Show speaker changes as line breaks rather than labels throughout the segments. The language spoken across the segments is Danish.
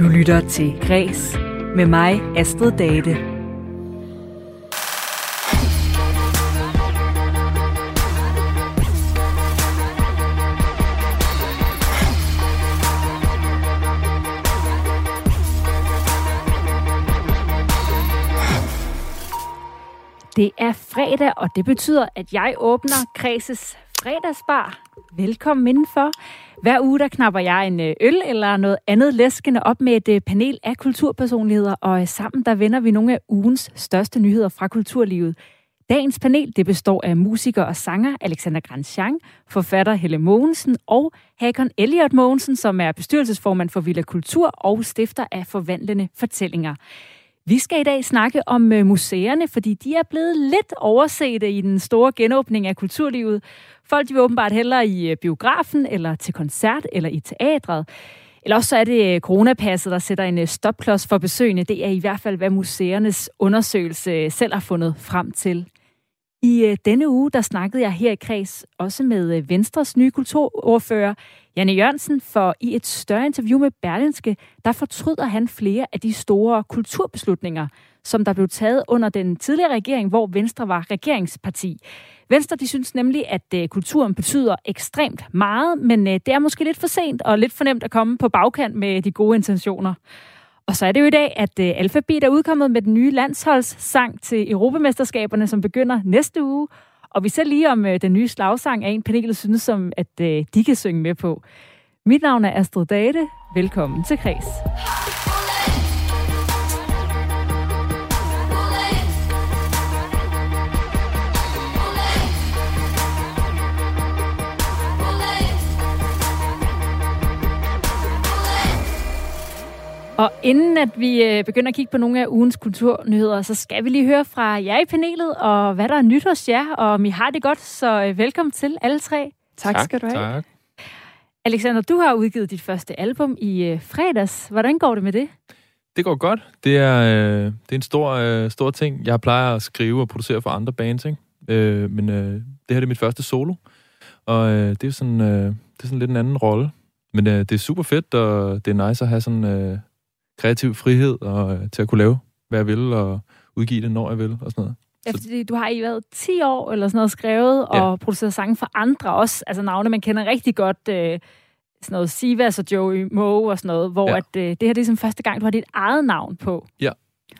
Du lytter til Græs med mig, Astrid Date. Det er fredag, og det betyder, at jeg åbner Kredses fredagsbar. Velkommen indenfor. Hver uge der knapper jeg en øh, øl eller noget andet læskende op med et øh, panel af kulturpersonligheder, og øh, sammen der vender vi nogle af ugens største nyheder fra kulturlivet. Dagens panel det består af musiker og sanger Alexander Grandjean, forfatter Helle Mogensen og Hakon Elliot Mogensen, som er bestyrelsesformand for Villa Kultur og stifter af Forvandlende Fortællinger. Vi skal i dag snakke om øh, museerne, fordi de er blevet lidt oversete i den store genåbning af kulturlivet. Folk de vil åbenbart hellere i øh, biografen, eller til koncert, eller i teatret. Eller også så er det øh, coronapasset, der sætter en stopklods for besøgende. Det er i hvert fald, hvad museernes undersøgelse selv har fundet frem til. I øh, denne uge, der snakkede jeg her i kreds også med øh, Venstres nye kulturordfører, Janne Jørgensen, for i et større interview med Berlinske, der fortryder han flere af de store kulturbeslutninger, som der blev taget under den tidligere regering, hvor Venstre var regeringsparti. Venstre de synes nemlig, at øh, kulturen betyder ekstremt meget, men det er måske lidt for sent og lidt for nemt at komme på bagkant med de gode intentioner. Og så er det jo i dag, at øh, Alphabet er udkommet med den nye landsholdssang til Europamesterskaberne, som begynder næste uge. Og vi ser lige om øh, den nye slagsang er en panelet synes, som at øh, de kan synge med på. Mit navn er Astrid Date. Velkommen til Kreds. Og inden at vi begynder at kigge på nogle af ugens kulturnyheder, så skal vi lige høre fra jer i panelet, og hvad der er nyt hos jer, og om I har det godt, så velkommen til alle tre.
Tak, tak skal du have.
Tak.
Alexander, du har udgivet dit første album i fredags. Hvordan går det med det?
Det går godt. Det er, øh, det er en stor, øh, stor ting. Jeg plejer at skrive og producere for andre bands, ikke? Øh, men øh, det her det er mit første solo, og øh, det, er sådan, øh, det er sådan lidt en anden rolle. Men øh, det er super fedt, og det er nice at have sådan... Øh, kreativ frihed og øh, til at kunne lave, hvad jeg vil, og udgive det, når jeg vil, og sådan noget.
Ja, fordi du har i været 10 år eller sådan noget skrevet ja. og produceret sange for andre også, altså navne, man kender rigtig godt, øh, sådan noget Sivas og Joey Moe og sådan noget, hvor ja. at, øh, det her det er som ligesom første gang, du har dit eget navn på.
Ja,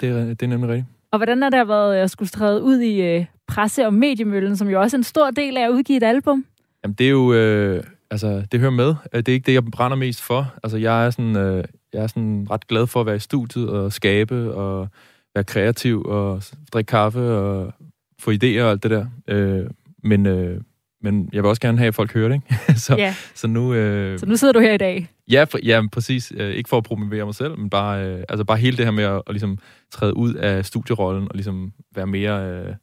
det er, det er nemlig rigtigt.
Og hvordan har det været at skulle træde ud i øh, presse- og mediemøllen, som jo også er en stor del af at udgive et album?
Jamen, det er jo... Øh, altså, det hører med. Det er ikke det, jeg brænder mest for. Altså, jeg er sådan... Øh, jeg er sådan ret glad for at være i studiet og skabe og være kreativ og drikke kaffe og få idéer og alt det der. Øh, men, øh, men jeg vil også gerne have, at folk hører det, ikke? så,
ja.
så, nu, øh,
så nu sidder du her i dag?
Ja, for, ja præcis. Øh, ikke for at promovere mig selv, men bare, øh, altså bare hele det her med at, at ligesom træde ud af studierollen og ligesom være mere... Øh,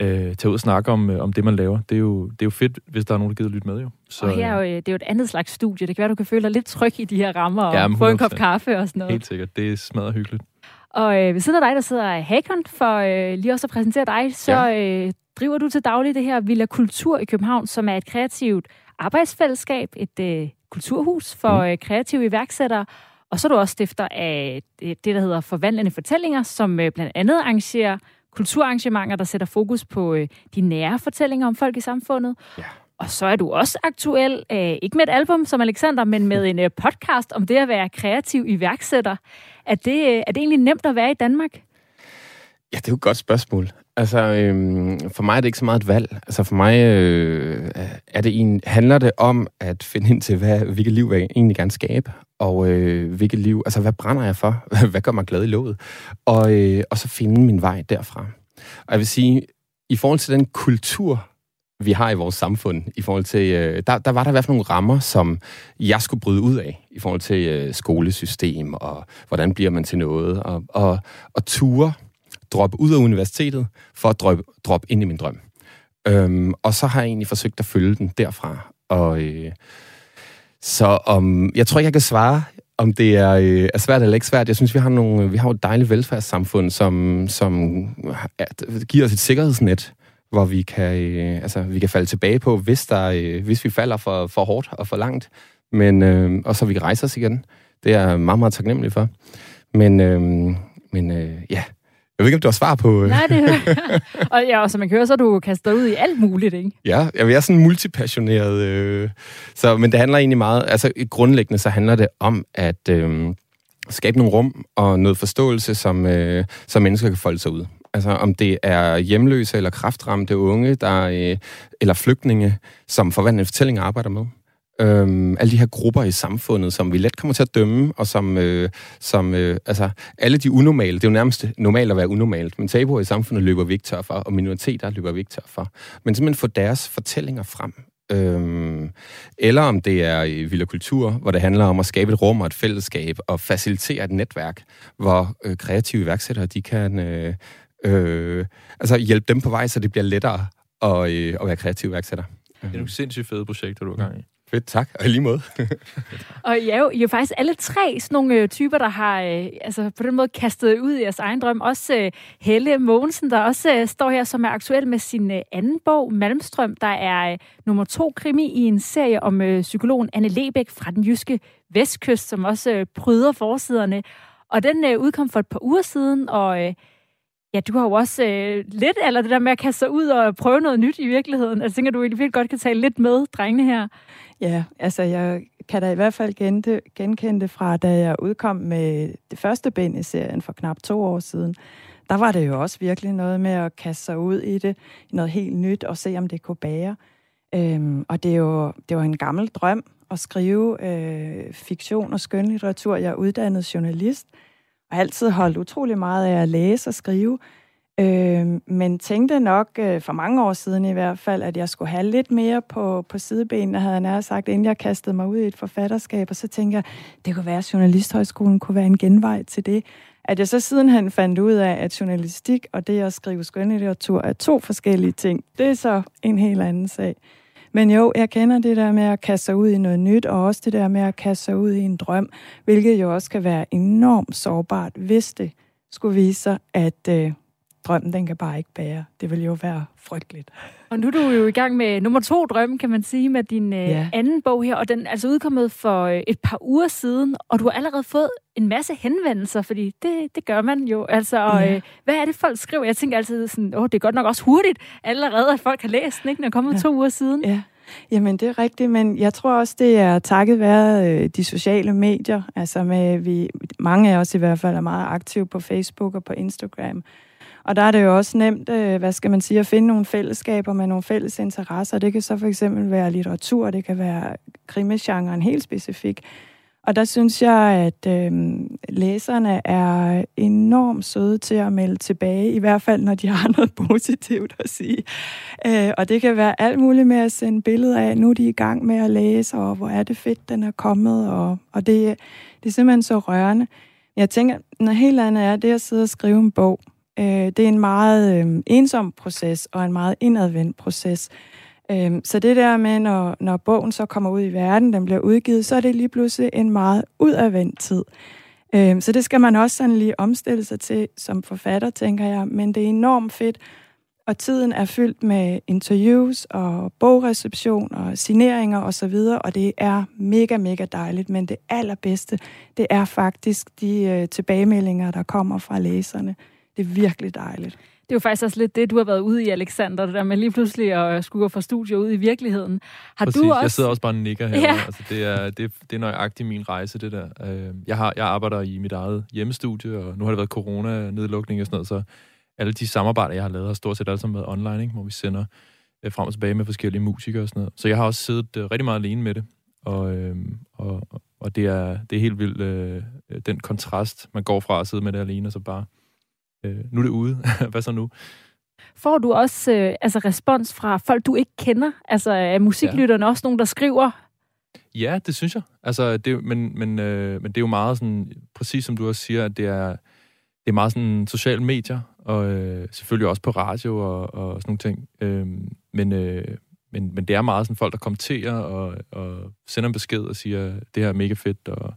øh, tage ud og snakke om, øh, om det, man laver. Det er, jo, det er jo fedt, hvis der er nogen, der gider lytte med, jo.
Så, og her er jo, det er jo et andet slags studie. Det kan være, du kan føle dig lidt tryg i de her rammer og ja, få en kop kaffe og sådan noget.
Helt sikkert. Det er smadret hyggeligt.
Og øh, ved siden af dig, der sidder Hakon, for øh, lige også at præsentere dig, så ja. øh, driver du til daglig det her Villa Kultur i København, som er et kreativt arbejdsfællesskab, et øh, kulturhus for mm. øh, kreative iværksættere. Og så er du også stifter af det, der hedder Forvandlende Fortællinger, som øh, blandt andet arrangerer kulturarrangementer, der sætter fokus på øh, de nære fortællinger om folk i samfundet.
Ja.
Og så er du også aktuel, øh, ikke med et album som Alexander, men med en øh, podcast om det at være kreativ iværksætter. Er det, øh, er det egentlig nemt at være i Danmark?
Ja, det er jo et godt spørgsmål. Altså, øhm, for mig er det ikke så meget et valg. Altså, for mig øh, er det en, handler det om at finde ind til, hvad, hvilket liv jeg egentlig gerne skabe, og øh, hvilket liv, altså, hvad brænder jeg for? hvad gør mig glad i låget? Og, øh, og så finde min vej derfra. Og jeg vil sige, i forhold til den kultur, vi har i vores samfund, i forhold til, øh, der, der var der i hvert fald nogle rammer, som jeg skulle bryde ud af, i forhold til øh, skolesystem, og hvordan bliver man til noget, og, og, og ture, droppe ud af universitetet, for at droppe, droppe ind i min drøm. Øhm, og så har jeg egentlig forsøgt at følge den derfra. Og, øh, så om, jeg tror ikke, jeg kan svare, om det er, øh, er svært eller ikke svært. Jeg synes, vi har, nogle, vi har et dejligt velfærdssamfund, som, som at, giver os et sikkerhedsnet, hvor vi kan, øh, altså, vi kan falde tilbage på, hvis, der, øh, hvis vi falder for, for hårdt og for langt, men, øh, og så vi kan rejse os igen. Det er jeg meget, meget taknemmelig for. Men, øh, men øh, ja, jeg ved ikke, om du har svar på...
Øh. Nej, det og ja, og som man kan høre, så er du kastet ud i alt muligt, ikke?
Ja, jeg er sådan multipassioneret. Øh, så, men det handler egentlig meget... Altså, grundlæggende så handler det om at øh, skabe nogle rum og noget forståelse, som, øh, som mennesker kan folde sig ud. Altså om det er hjemløse eller kraftramte unge, der, øh, eller flygtninge, som forvandlende fortælling arbejder med. Øhm, alle de her grupper i samfundet, som vi let kommer til at dømme, og som, øh, som øh, altså, alle de unormale, det er jo nærmest normalt at være unormalt, men tabuer i samfundet løber vi ikke tør for, og minoriteter løber vi ikke tør for. Men simpelthen få deres fortællinger frem. Øhm, eller om det er i Villa Kultur, hvor det handler om at skabe et rum og et fællesskab, og facilitere et netværk, hvor øh, kreative iværksættere, de kan øh, øh, altså hjælpe dem på vej, så det bliver lettere at, øh, at være kreative iværksætter.
Det er nogle sindssygt fede projekter, du har gang i.
Fedt, tak. Og lige måde.
og I er, jo, I er jo faktisk alle tre sådan nogle øh, typer, der har øh, altså på den måde kastet ud i jeres egen drøm. Også øh, Helle Mogensen, der også øh, står her, som er aktuel med sin øh, anden bog, Malmstrøm, der er øh, nummer to krimi i en serie om øh, psykologen Anne Lebæk fra den jyske vestkyst, som også øh, pryder forsiderne. Og den øh, udkom for et par uger siden, og øh, Ja, du har jo også øh, lidt, eller det der med at kaste sig ud og prøve noget nyt i virkeligheden. Altså, tænker, du virkelig godt kan tale lidt med drengene her.
Ja, altså jeg kan da i hvert fald gente, genkende det fra, da jeg udkom med det første bind i serien for knap to år siden. Der var det jo også virkelig noget med at kaste sig ud i det, noget helt nyt, og se, om det kunne bære. Øhm, og det, er jo, det var en gammel drøm at skrive øh, fiktion og skønlitteratur. Jeg er uddannet journalist, og har altid holdt utrolig meget af at læse og skrive. Øh, men tænkte nok øh, for mange år siden i hvert fald, at jeg skulle have lidt mere på, på sidebenene, havde jeg nær sagt, inden jeg kastede mig ud i et forfatterskab. Og så tænkte jeg, det kunne være, at Journalisthøjskolen kunne være en genvej til det. At jeg så sidenhen fandt ud af, at journalistik og det at skrive skønlitteratur er to forskellige ting. Det er så en helt anden sag. Men jo, jeg kender det der med at kaste sig ud i noget nyt, og også det der med at kaste sig ud i en drøm, hvilket jo også kan være enormt sårbart, hvis det skulle vise sig, at øh, drømmen, den kan bare ikke bære. Det vil jo være frygteligt.
Og nu er du jo i gang med nummer to drømme, kan man sige, med din øh, ja. anden bog her, og den er altså udkommet for øh, et par uger siden, og du har allerede fået en masse henvendelser, fordi det, det gør man jo. Altså, og, ja. øh, hvad er det, folk skriver? Jeg tænker altid sådan, åh, det er godt nok også hurtigt allerede, at folk har læst den, ikke, når det kommer ja. to uger siden.
Ja. Jamen, det er rigtigt, men jeg tror også, det er takket være øh, de sociale medier. Altså, med, vi, mange af os i hvert fald er meget aktive på Facebook og på Instagram. Og der er det jo også nemt, øh, hvad skal man sige, at finde nogle fællesskaber med nogle fælles interesser. Det kan så for eksempel være litteratur, det kan være krimisgenren helt specifik. Og der synes jeg, at øh, læserne er enormt søde til at melde tilbage, i hvert fald når de har noget positivt at sige. Øh, og det kan være alt muligt med at sende billeder af, nu er de i gang med at læse, og hvor er det fedt, den er kommet, og, og det, det er simpelthen så rørende. Jeg tænker, noget helt andet er det at sidde og skrive en bog. Øh, det er en meget øh, ensom proces og en meget indadvendt proces. Øh, så det der med, når, når bogen så kommer ud i verden, den bliver udgivet, så er det lige pludselig en meget udadvendt tid. Øh, så det skal man også sådan lige omstille sig til som forfatter, tænker jeg. Men det er enormt fedt, og tiden er fyldt med interviews og bogreception og signeringer osv., og, og det er mega, mega dejligt. Men det allerbedste, det er faktisk de øh, tilbagemeldinger, der kommer fra læserne. Det er virkelig dejligt.
Det er jo faktisk også lidt det, du har været ude i, Alexander, det der med lige pludselig at skulle fra studiet ud i virkeligheden. Har
Præcis.
du også...
Jeg sidder også bare og nikker her. Ja. Altså, det, er, det, det er nøjagtigt min rejse, det der. Øh, jeg, har, jeg arbejder i mit eget hjemmestudie, og nu har det været corona-nedlukning og sådan noget, så alle de samarbejder, jeg har lavet, har stort set alle sammen været online, ikke? hvor vi sender øh, frem og tilbage med forskellige musikere og sådan noget. Så jeg har også siddet øh, rigtig meget alene med det, og, øh, og, og det, er, det er helt vildt, øh, den kontrast, man går fra at sidde med det alene, og så bare øh, nu er det ude. Hvad så nu?
Får du også øh, altså respons fra folk, du ikke kender? Altså er musiklytterne ja. også nogen, der skriver?
Ja, det synes jeg. Altså, det, men, men, øh, men det er jo meget sådan, præcis som du også siger, at det er, det er meget sådan sociale medier, og øh, selvfølgelig også på radio og, og sådan nogle ting. Øh, men, øh, men, men det er meget sådan folk, der kommenterer og, og sender en besked og siger, det her er mega fedt, og,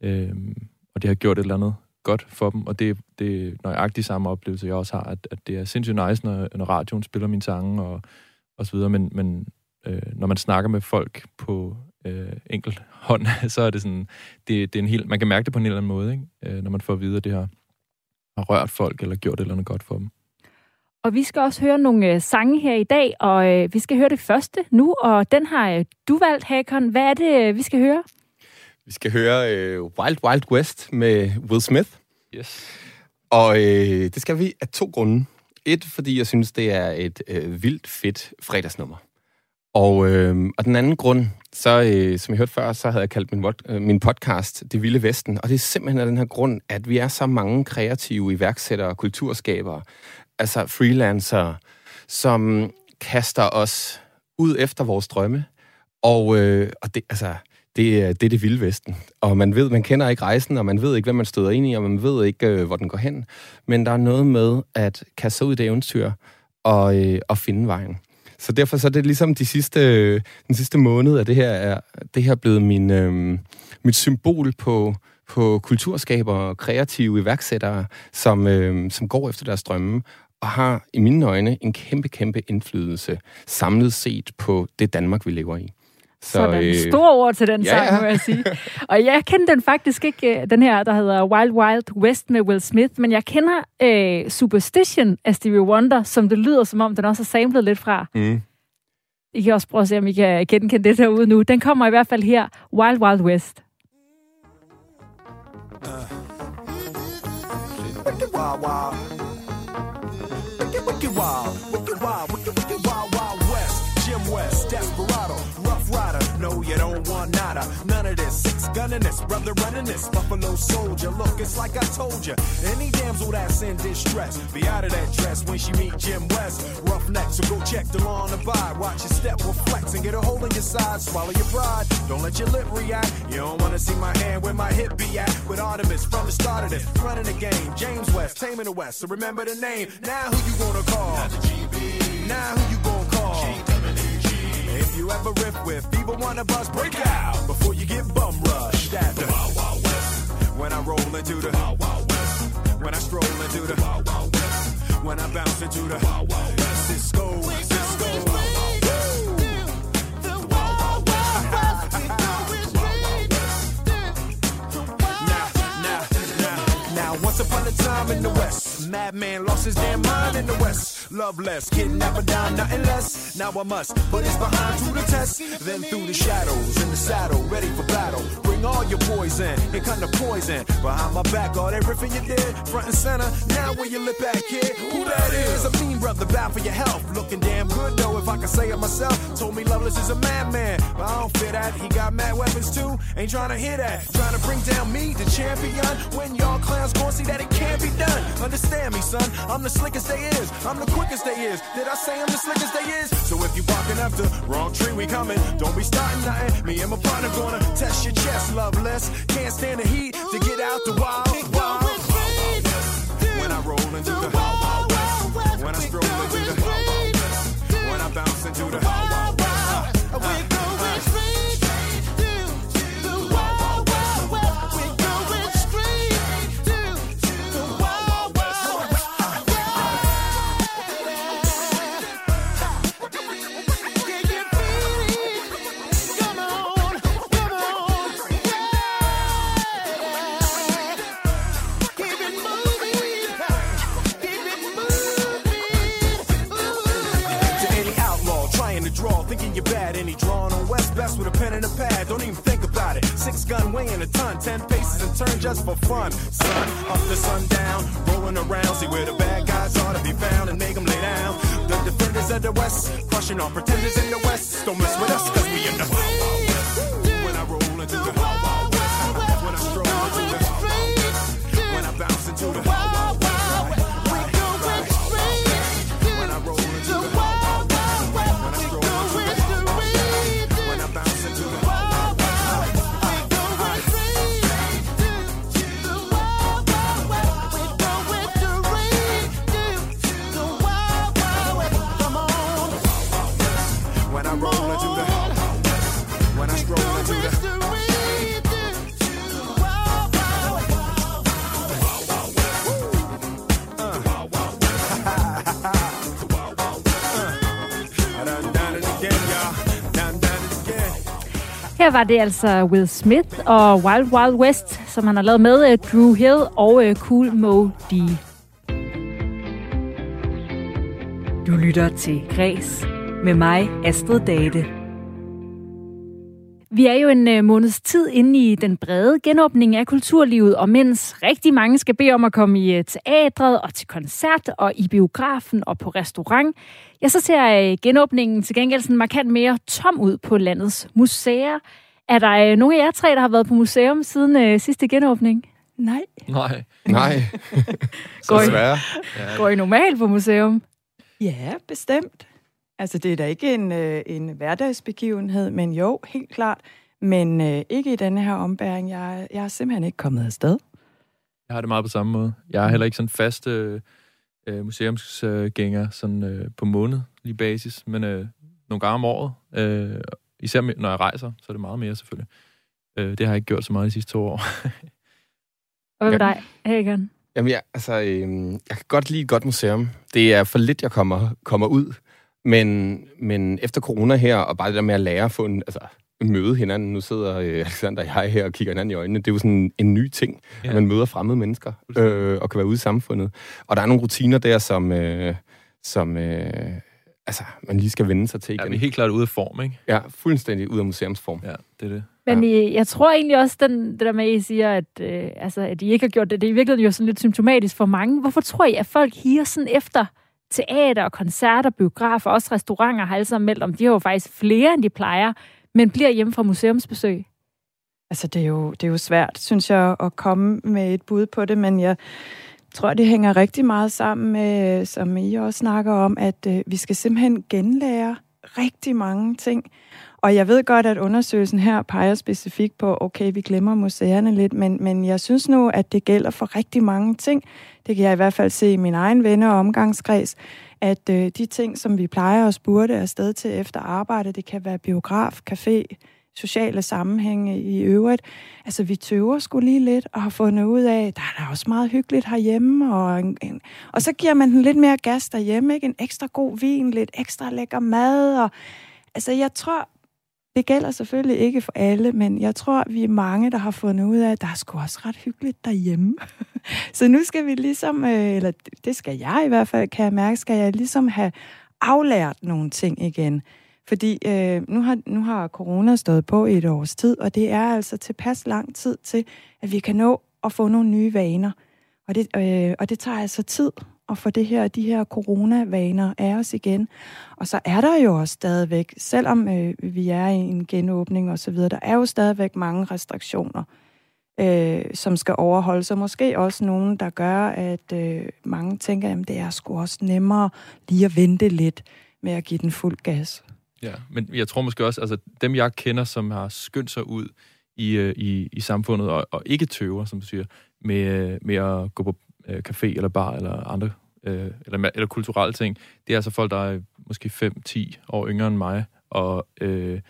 øh, og det har gjort et eller andet godt for dem, og det, det er nøjagtigt samme oplevelse, jeg også har, at, at det er sindssygt nice, når, når radioen spiller mine sange og, og så videre, men, men øh, når man snakker med folk på øh, enkelt hånd, så er det sådan, det, det er en helt, man kan mærke det på en eller anden måde, ikke? Øh, når man får at vide, at det har, har rørt folk eller gjort et eller andet godt for dem.
Og vi skal også høre nogle øh, sange her i dag, og øh, vi skal høre det første nu, og den har øh, du valgt, Hakon. Hvad er det, øh, vi skal høre?
Vi skal høre øh, Wild Wild West med Will Smith.
Yes.
Og øh, det skal vi af to grunde. Et, fordi jeg synes, det er et øh, vildt fedt fredagsnummer. Og, øh, og den anden grund, så øh, som jeg hørte før, så havde jeg kaldt min, øh, min podcast Det Vilde Vesten. Og det er simpelthen af den her grund, at vi er så mange kreative iværksættere kulturskabere, altså freelancere, som kaster os ud efter vores drømme. Og, øh, og det, altså, det, er, det er det vilde vesten. Og man ved, man kender ikke rejsen, og man ved ikke, hvad man støder ind i, og man ved ikke, øh, hvor den går hen. Men der er noget med at kaste sig ud i det eventyr og, øh, og finde vejen. Så derfor så er det ligesom de sidste, øh, den sidste måned, at det her er det her er blevet min, øh, mit symbol på, på kulturskaber og kreative iværksættere, som, øh, som går efter deres drømme, og har i mine øjne en kæmpe, kæmpe indflydelse samlet set på det Danmark, vi lever i.
Så, Sådan øh, store ord til den ja, sang, må jeg sige. Og jeg kender den faktisk ikke, øh, den her, der hedder Wild Wild West med Will Smith, men jeg kender øh, Superstition af Stevie Wonder, som det lyder, som om den også er samlet lidt fra. Mm. I kan også prøve at se, om I kan genkende det derude nu. Den kommer i hvert fald her, Wild Wild West. Uh. Wild, wild. Gunning this, brother running this. Buffalo soldier. Look, it's like I told you. Any damsel that's in distress, be out of that dress when she meet Jim West. Rough neck, so go check the law and abide. Watch your step will flex and get a hole in your side. Swallow your pride. Don't let your lip react. You don't wanna see my hand where my hip be at. With Artemis from the start of this, running the game. James West, taming the West. So remember the name. Now who you gonna call? Now who you gonna you ever riff with fever, wanna bust, break out before you get bum rushed at the Wild Wild West. When I roll into the Wild Wild West. When I stroll into the Wild Wild West. When I bounce into the Wild Wild West. Cisco, Cisco. Once upon a time in the West, madman lost his damn mind in the West. Love less, kidnap a dime, nothing less. Now I must put his behind to the test. Then through the shadows, in the saddle, ready for battle. Bring all your poison, it kind of poison. Behind my back, all that riffing you did, front and center. Now where you lip at, kid? Who that is? A mean brother, bad for your health. Looking damn good though, if I can say it myself. Told me Loveless is a madman, but I don't fit that. He got mad weapons too, ain't trying to hear that. Trying to bring down me, the champion. When y'all clowns gon' see that it can't be done. Understand me, son. I'm the slickest they is. I'm the quickest they is. Did I say I'm the slickest they is? So if you barking up the wrong tree, we coming. Don't be starting nothing. Me and my partner gonna test your chest, loveless. Can't stand the heat to get out the wild, wild. When I roll into the wild, wild west. When I stroll into the wild, wild west. When I bounce into the wild, a ton, ten paces and turn just for fun. Sun up to sundown, rolling around, see where the bad guys ought to be found and make them lay down. The defenders of the West, crushing all pretenders in the West. Don't mess with us, cause we in the Wild Wild West. When I roll into the Wild Wild West, when I stroll into the Wild Wild West, when I bounce into the Wild Wild.
Var det altså Will Smith og Wild Wild West, som han har lavet med uh, Drew Hill og uh, Cool Mo D.
Du lytter til Græs med mig, Astrid Date.
Vi er jo en øh, måneds tid inde i den brede genåbning af kulturlivet, og mens rigtig mange skal bede om at komme i øh, teatret og til koncert og i biografen og på restaurant, ja, så ser øh, genåbningen til gengæld sådan markant mere tom ud på landets museer. Er der nogle af jer tre, der har været på museum siden øh, sidste genåbning?
Nej.
Nej.
Nej.
Går I-.
Ja,
Går I normalt på museum?
Ja, bestemt. Altså, det er da ikke en, øh, en hverdagsbegivenhed, men jo, helt klart. Men øh, ikke i denne her ombæring. Jeg, jeg er simpelthen ikke kommet afsted.
Jeg har det meget på samme måde. Jeg er heller ikke sådan fast øh, øh, museumsgænger sådan, øh, på månedlig basis, men øh, nogle gange om året. Øh, især når jeg rejser, så er det meget mere selvfølgelig. Øh, det har jeg ikke gjort så meget de sidste to år.
Og hvad med
Ja.
dig, Hagen?
Jamen, jeg, altså, øhm, jeg kan godt lide et godt museum. Det er for lidt, jeg kommer, kommer ud. Men, men efter corona her, og bare det der med at lære at få en, altså, møde hinanden. Nu sidder øh, Alexander og jeg her og kigger hinanden i øjnene. Det er jo sådan en ny ting, ja.
Ja.
at man møder fremmede mennesker øh, og kan være ude i samfundet. Og der er nogle rutiner der, som, øh, som øh, altså, man lige skal vende sig til
Ja,
igen.
vi er helt klart ude af form, ikke?
Ja, fuldstændig ud af museumsform.
Ja, det er det.
Men I, jeg tror egentlig også, den, det der med, at I siger, at, øh, altså, at I ikke har gjort det, det er i virkeligheden jo sådan lidt symptomatisk for mange. Hvorfor tror I, at folk higer sådan efter teater, koncerter, biografer, også restauranter har alle sammen meldt om, de har jo faktisk flere, end de plejer, men bliver hjemme fra museumsbesøg?
Altså, det er, jo, det er jo svært, synes jeg, at komme med et bud på det, men jeg tror, det hænger rigtig meget sammen med, som I også snakker om, at øh, vi skal simpelthen genlære rigtig mange ting. Og jeg ved godt, at undersøgelsen her peger specifikt på, okay, vi glemmer museerne lidt, men, men jeg synes nu, at det gælder for rigtig mange ting. Det kan jeg i hvert fald se i min egen venner og omgangskreds, at øh, de ting, som vi plejer at spurte afsted til efter arbejde, det kan være biograf, café, sociale sammenhænge i øvrigt. Altså, vi tøver skulle lige lidt og har fundet ud af, der er da også meget hyggeligt herhjemme, og, en, en, og så giver man den lidt mere gas derhjemme, ikke? En ekstra god vin, lidt ekstra lækker mad, og altså, jeg tror, det gælder selvfølgelig ikke for alle, men jeg tror, vi er mange, der har fundet ud af, at der er sgu også ret hyggeligt derhjemme. så nu skal vi ligesom, øh, eller det skal jeg i hvert fald, kan jeg mærke, skal jeg ligesom have aflært nogle ting igen. Fordi øh, nu, har, nu har corona stået på i et års tid, og det er altså tilpas lang tid til, at vi kan nå at få nogle nye vaner. Og det, øh, og det tager altså tid at få det her, de her coronavaner af os igen. Og så er der jo også stadigvæk, selvom øh, vi er i en genåbning og så videre, der er jo stadigvæk mange restriktioner, øh, som skal overholdes, og måske også nogen, der gør, at øh, mange tænker, at det er sgu også nemmere lige at vente lidt med at give den fuld gas.
Ja, men jeg tror måske også, altså dem jeg kender, som har skyndt sig ud i, øh, i, i samfundet, og, og ikke tøver, som du siger, med, øh, med at gå på øh, café eller bar eller andre, øh, eller, eller kulturelle ting, det er altså folk, der er måske 5-10 år yngre end mig, og øh,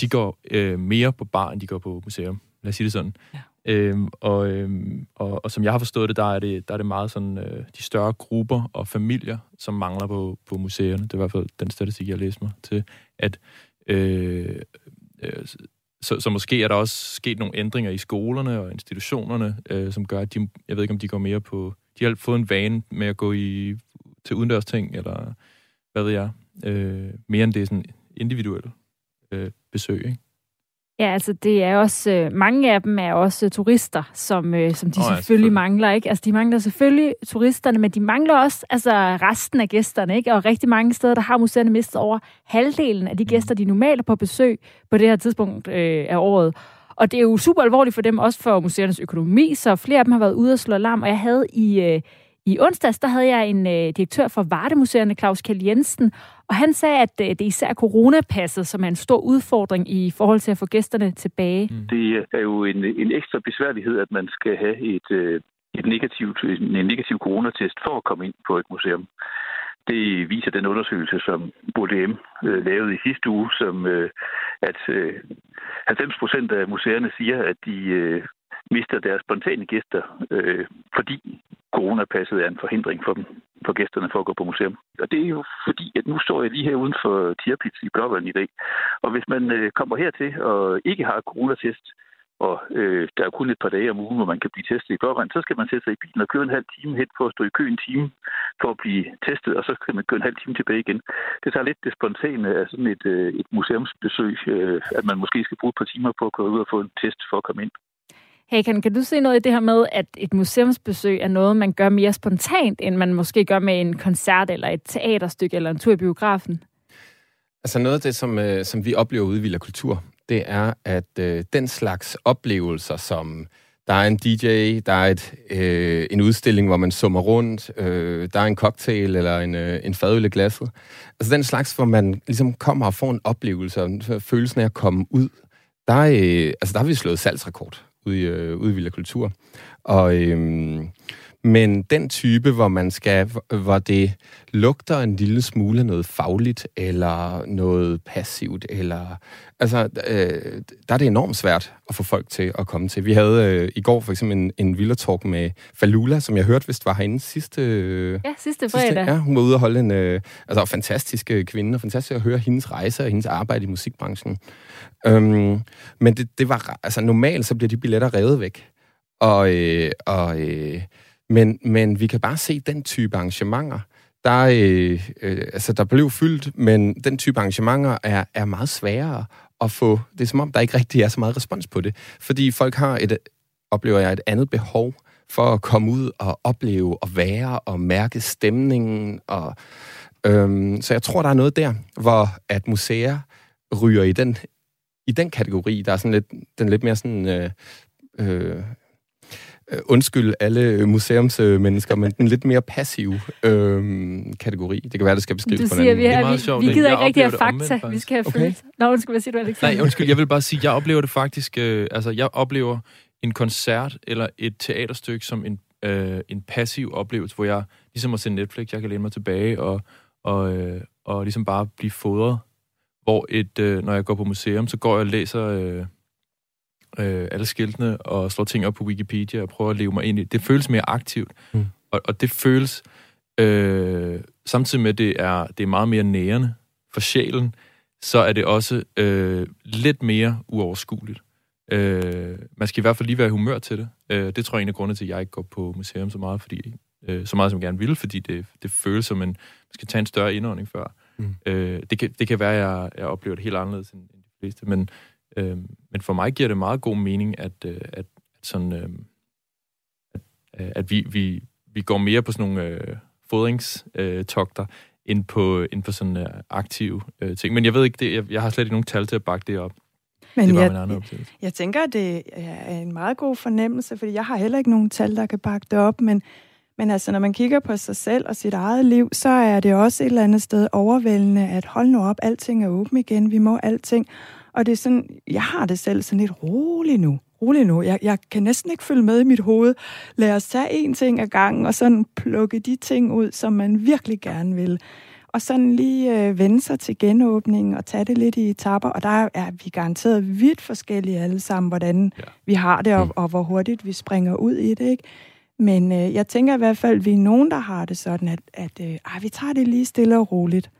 de går øh, mere på bar, end de går på museum. Lad os sige det sådan.
Ja.
Øhm, og, øhm, og, og som jeg har forstået det, der er det, der er det meget sådan, øh, de større grupper og familier, som mangler på, på museerne. Det er i hvert fald den statistik, jeg læste mig til. At, øh, øh, så, så måske er der også sket nogle ændringer i skolerne og institutionerne, øh, som gør, at de, jeg ved ikke, om de går mere på... De har fået en vane med at gå i, til udendørs ting, eller hvad ved jeg, øh, mere end det er sådan individuelle øh, besøg, ikke?
Ja, altså det er også, øh, mange af dem er også turister, som, øh, som de oh,
ja,
selvfølgelig
selvfølgelig.
mangler, ikke? Altså de mangler selvfølgelig turisterne, men de mangler også altså resten af gæsterne, ikke? Og rigtig mange steder, der har museerne mistet over halvdelen af de gæster, de normalt er på besøg på det her tidspunkt øh, af året. Og det er jo super alvorligt for dem, også for museernes økonomi, så flere af dem har været ude og slå alarm, og jeg havde i... Øh, i onsdags, der havde jeg en øh, direktør for Vardemuseerne, Claus Kjell Jensen, og han sagde, at øh, det er især coronapasset, som er en stor udfordring i forhold til at få gæsterne tilbage.
Mm.
Det er jo en, en ekstra besværlighed, at man skal have et, øh, et negativt, en negativ coronatest for at komme ind på et museum. Det viser den undersøgelse, som BDM øh, lavede i sidste uge, som øh, at øh, 90 procent af museerne siger, at de øh, mister deres spontane gæster, øh, fordi coronapasset er en forhindring for dem. for gæsterne for at gå på museum. Og det er jo fordi, at nu står jeg lige her uden for Tierpitz i Blåvand i dag. Og hvis man øh, kommer hertil og ikke har coronatest, og øh, der er kun et par dage om ugen, hvor man kan blive testet i Blåvand, så skal man sætte sig i bilen og køre en halv time hen for at stå i kø en time for at blive testet, og så skal man køre en halv time tilbage igen. Det tager lidt det spontane af sådan et, øh, et museumsbesøg, øh, at man måske skal bruge et par timer på at køre ud og få en test for at komme ind.
Hey, kan, kan du se noget i det her med, at et museumsbesøg er noget, man gør mere spontant, end man måske gør med en koncert eller et teaterstykke eller en tur i biografen?
Altså noget af det, som, øh, som vi oplever ude i Villa Kultur, det er, at øh, den slags oplevelser, som der er en DJ, der er et, øh, en udstilling, hvor man summer rundt, øh, der er en cocktail eller en, øh, en fadøl i glasset. Altså den slags, hvor man ligesom kommer og får en oplevelse, og følelsen af at komme ud, der, øh, altså der har vi slået salgsrekord ude i, øh, ude i Villa Kultur. Og, øhm, men den type, hvor man skal, hvor det lugter en lille smule noget fagligt, eller noget passivt, eller... Altså, øh, der er det enormt svært at få folk til at komme til. Vi havde øh, i går for eksempel en, en Villa-talk med Falula, som jeg hørte, hvis det var herinde sidste...
Øh, ja, sidste fredag. Sidste,
ja, hun var ude og holde en... Øh, altså, fantastisk kvinde, og fantastisk at høre hendes rejse og hendes arbejde i musikbranchen. Øhm, men det, det var... Altså, normalt så bliver de billetter revet væk. Og... Øh, og øh, men, men vi kan bare se den type arrangementer, der, øh, øh, altså, der blev fyldt, men den type arrangementer er, er meget sværere at få. Det er som om, der ikke rigtig er så meget respons på det. Fordi folk har et, oplever jeg, et andet behov for at komme ud og opleve og være og mærke stemningen. Og, øhm, så jeg tror, der er noget der, hvor at museer ryger i den, i den kategori. Der er sådan lidt, den lidt mere sådan... Øh, øh, øh, undskyld alle museumsmennesker, men den lidt mere passive øh, kategori. Det kan være, det skal beskrives
du
på en
vi, er, vi, sjovt, vi gider ikke rigtig have fakta. Omvendt, vi skal have okay. følelser. Nå, undskyld, hvad siger du, Alexander?
Nej, undskyld, jeg vil bare sige, jeg oplever det faktisk, øh, altså jeg oplever en koncert eller et teaterstykke som en, øh, en passiv oplevelse, hvor jeg ligesom at se Netflix, jeg kan læne mig tilbage og, og, øh, og ligesom bare blive fodret. Hvor et, øh, når jeg går på museum, så går jeg og læser... Øh, øh, alle skiltene og slår ting op på Wikipedia og prøver at leve mig ind i det. føles mere aktivt, mm. og, og det føles øh, samtidig med, at det er, det er meget mere nærende for sjælen, så er det også øh, lidt mere uoverskueligt. Øh, man skal i hvert fald lige være i humør til det. Øh, det tror jeg er en af grundene til, at jeg ikke går på museum så meget, fordi, øh, så meget som jeg gerne vil, fordi det, det føles som en, man skal tage en større indånding før. Mm. Øh, det, kan, det kan være, at jeg, jeg oplever det helt anderledes end, end de fleste, men, Øh, men for mig giver det meget god mening, at, øh, at, at, sådan, øh, at, øh, at vi, vi, vi går mere på sådan nogle øh, fodringstogter, øh, end på, end på sådan øh, aktive øh, ting. Men jeg ved ikke, det, jeg, jeg har slet ikke nogen tal til at bakke det op.
Men det jeg, jeg, jeg tænker, at det er en meget god fornemmelse, fordi jeg har heller ikke nogen tal, der kan bakke det op, men, men altså, når man kigger på sig selv og sit eget liv, så er det også et eller andet sted overvældende, at hold nu op, alting er åbent igen, vi må alting. Og det er sådan, jeg har det selv sådan lidt roligt nu. Roligt nu. Jeg, jeg kan næsten ikke følge med i mit hoved. Lad os tage en ting ad gangen, og sådan plukke de ting ud, som man virkelig gerne vil. Og sådan lige øh, vende sig til genåbningen og tage det lidt i etapper. Og der er vi garanteret vidt forskellige alle sammen, hvordan ja. vi har det, og, mm. og hvor hurtigt vi springer ud i det. Ikke? Men øh, jeg tænker i hvert fald, at vi er nogen, der har det sådan, at, at øh, ej, vi tager det lige stille og roligt.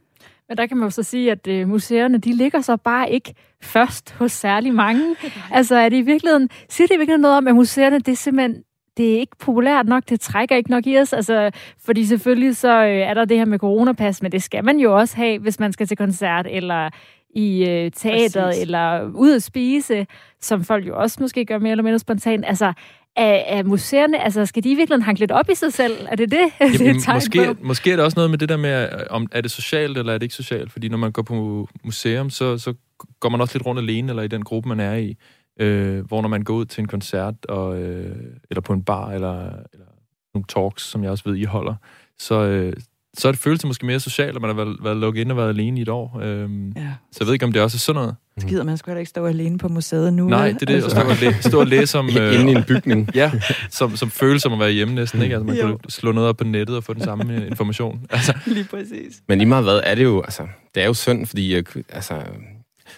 Men der kan man jo så sige, at øh, museerne, de ligger så bare ikke først hos særlig mange. altså er det i virkeligheden, siger det i virkeligheden noget om, at museerne, det er simpelthen det er ikke populært nok, det trækker ikke nok i os, altså, fordi selvfølgelig så øh, er der det her med coronapas, men det skal man jo også have, hvis man skal til koncert, eller i øh, teateret, Præcis. eller ud at spise, som folk jo også måske gør mere eller mindre spontant. Altså, af, af museerne? Altså, skal de i virkeligheden hanke lidt op i sig selv? Er det det?
Jamen, det er måske, måske er det også noget med det der med, om er det socialt eller er det ikke socialt? Fordi når man går på museum, så, så går man også lidt rundt alene, eller i den gruppe, man er i. Øh, hvor når man går ud til en koncert, og, øh, eller på en bar, eller, eller nogle talks, som jeg også ved, I holder, så, øh, så er det følelse måske mere socialt, at man har været, været lukket ind og været alene i et år. Øhm, ja. Så jeg ved ikke, om det også er sådan noget.
Så gider man sgu heller ikke stå alene på museet nu.
Nej, det er det. Altså. At stå og, læ- stå og læse om...
Øh, Inde i en bygning.
Ja, som, som føles som at være hjemme næsten. Ikke? Altså, man jo. kan slå noget op på nettet og få den samme øh, information. Altså.
Lige præcis.
Men lige meget hvad, er det jo... Altså, det er jo synd, fordi... Altså,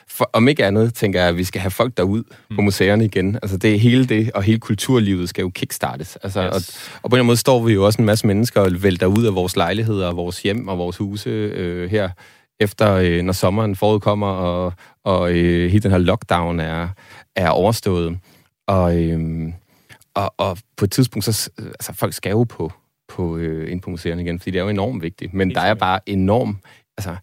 for, om ikke andet, tænker jeg, at vi skal have folk derud mm. på museerne igen. Altså det er hele det, og hele kulturlivet skal jo kickstartes. Altså, yes. og, og på en eller anden måde står vi jo også en masse mennesker og vælter ud af vores lejligheder, og vores hjem og vores huse øh, her, efter øh, når sommeren forudkommer, og, og øh, hele den her lockdown er, er overstået. Og, øh, og, og på et tidspunkt, så altså, folk skal jo på, på, øh, ind på museerne igen, fordi det er jo enormt vigtigt. Men der er bare enormt... Altså,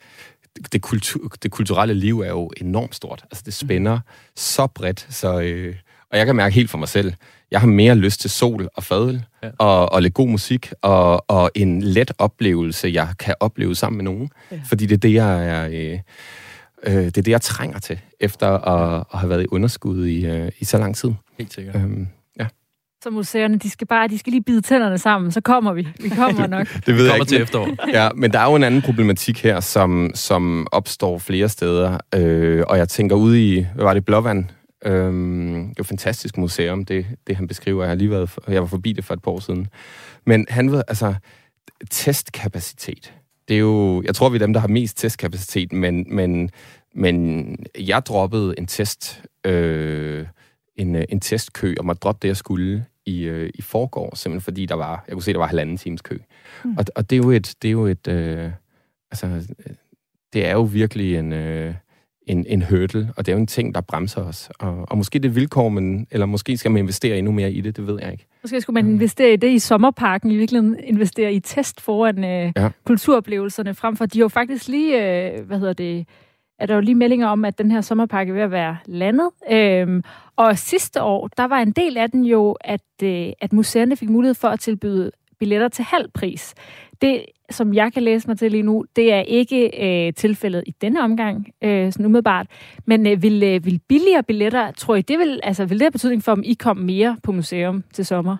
det, kultur, det kulturelle liv er jo enormt stort. Altså, det spænder mm. så bredt, så... Øh, og jeg kan mærke helt for mig selv, jeg har mere lyst til sol og fadel, ja. og, og lidt god musik, og, og en let oplevelse, jeg kan opleve sammen med nogen. Ja. Fordi det er det, jeg er... Øh, øh, det er det, jeg trænger til, efter at, at have været i underskud i, øh, i så lang tid.
Helt sikkert. Øhm,
så museerne, de skal bare de skal lige bide tænderne sammen, så kommer vi. Vi kommer nok.
det ved
jeg
ikke.
til efterår.
ja, men der er jo en anden problematik her, som, som opstår flere steder. Øh, og jeg tænker ud i, hvad var det, Blåvand? Øh, det er et fantastisk museum, det, det han beskriver. Jeg har lige været, jeg var forbi det for et par år siden. Men han ved, altså, testkapacitet. Det er jo, jeg tror, vi er dem, der har mest testkapacitet, men, men, men jeg droppede en test, øh, en, en testkø, og måtte droppe det, jeg skulle i, øh, i forgår, simpelthen fordi der var, jeg kunne se, der var halvanden times kø. Mm. Og, og det er jo et, det er jo et, øh, altså, det er jo virkelig en, øh, en, en hurdle, og det er jo en ting, der bremser os. Og, og måske det er vilkår, men, eller måske skal man investere endnu mere i det, det ved jeg ikke.
Måske skulle man investere i det i sommerparken, i virkeligheden investere i test foran øh, ja. kulturoplevelserne, frem for de har jo faktisk lige, øh, hvad hedder det, er der jo lige meldinger om, at den her sommerpakke er ved at være landet. Øhm, og sidste år, der var en del af den jo, at, øh, at museerne fik mulighed for at tilbyde billetter til halv pris. Det, som jeg kan læse mig til lige nu, det er ikke øh, tilfældet i denne omgang, øh, sådan umiddelbart. Men øh, vil, øh, vil billigere billetter, tror I, det vil, altså, vil det have betydning for, om I kom mere på museum til sommer?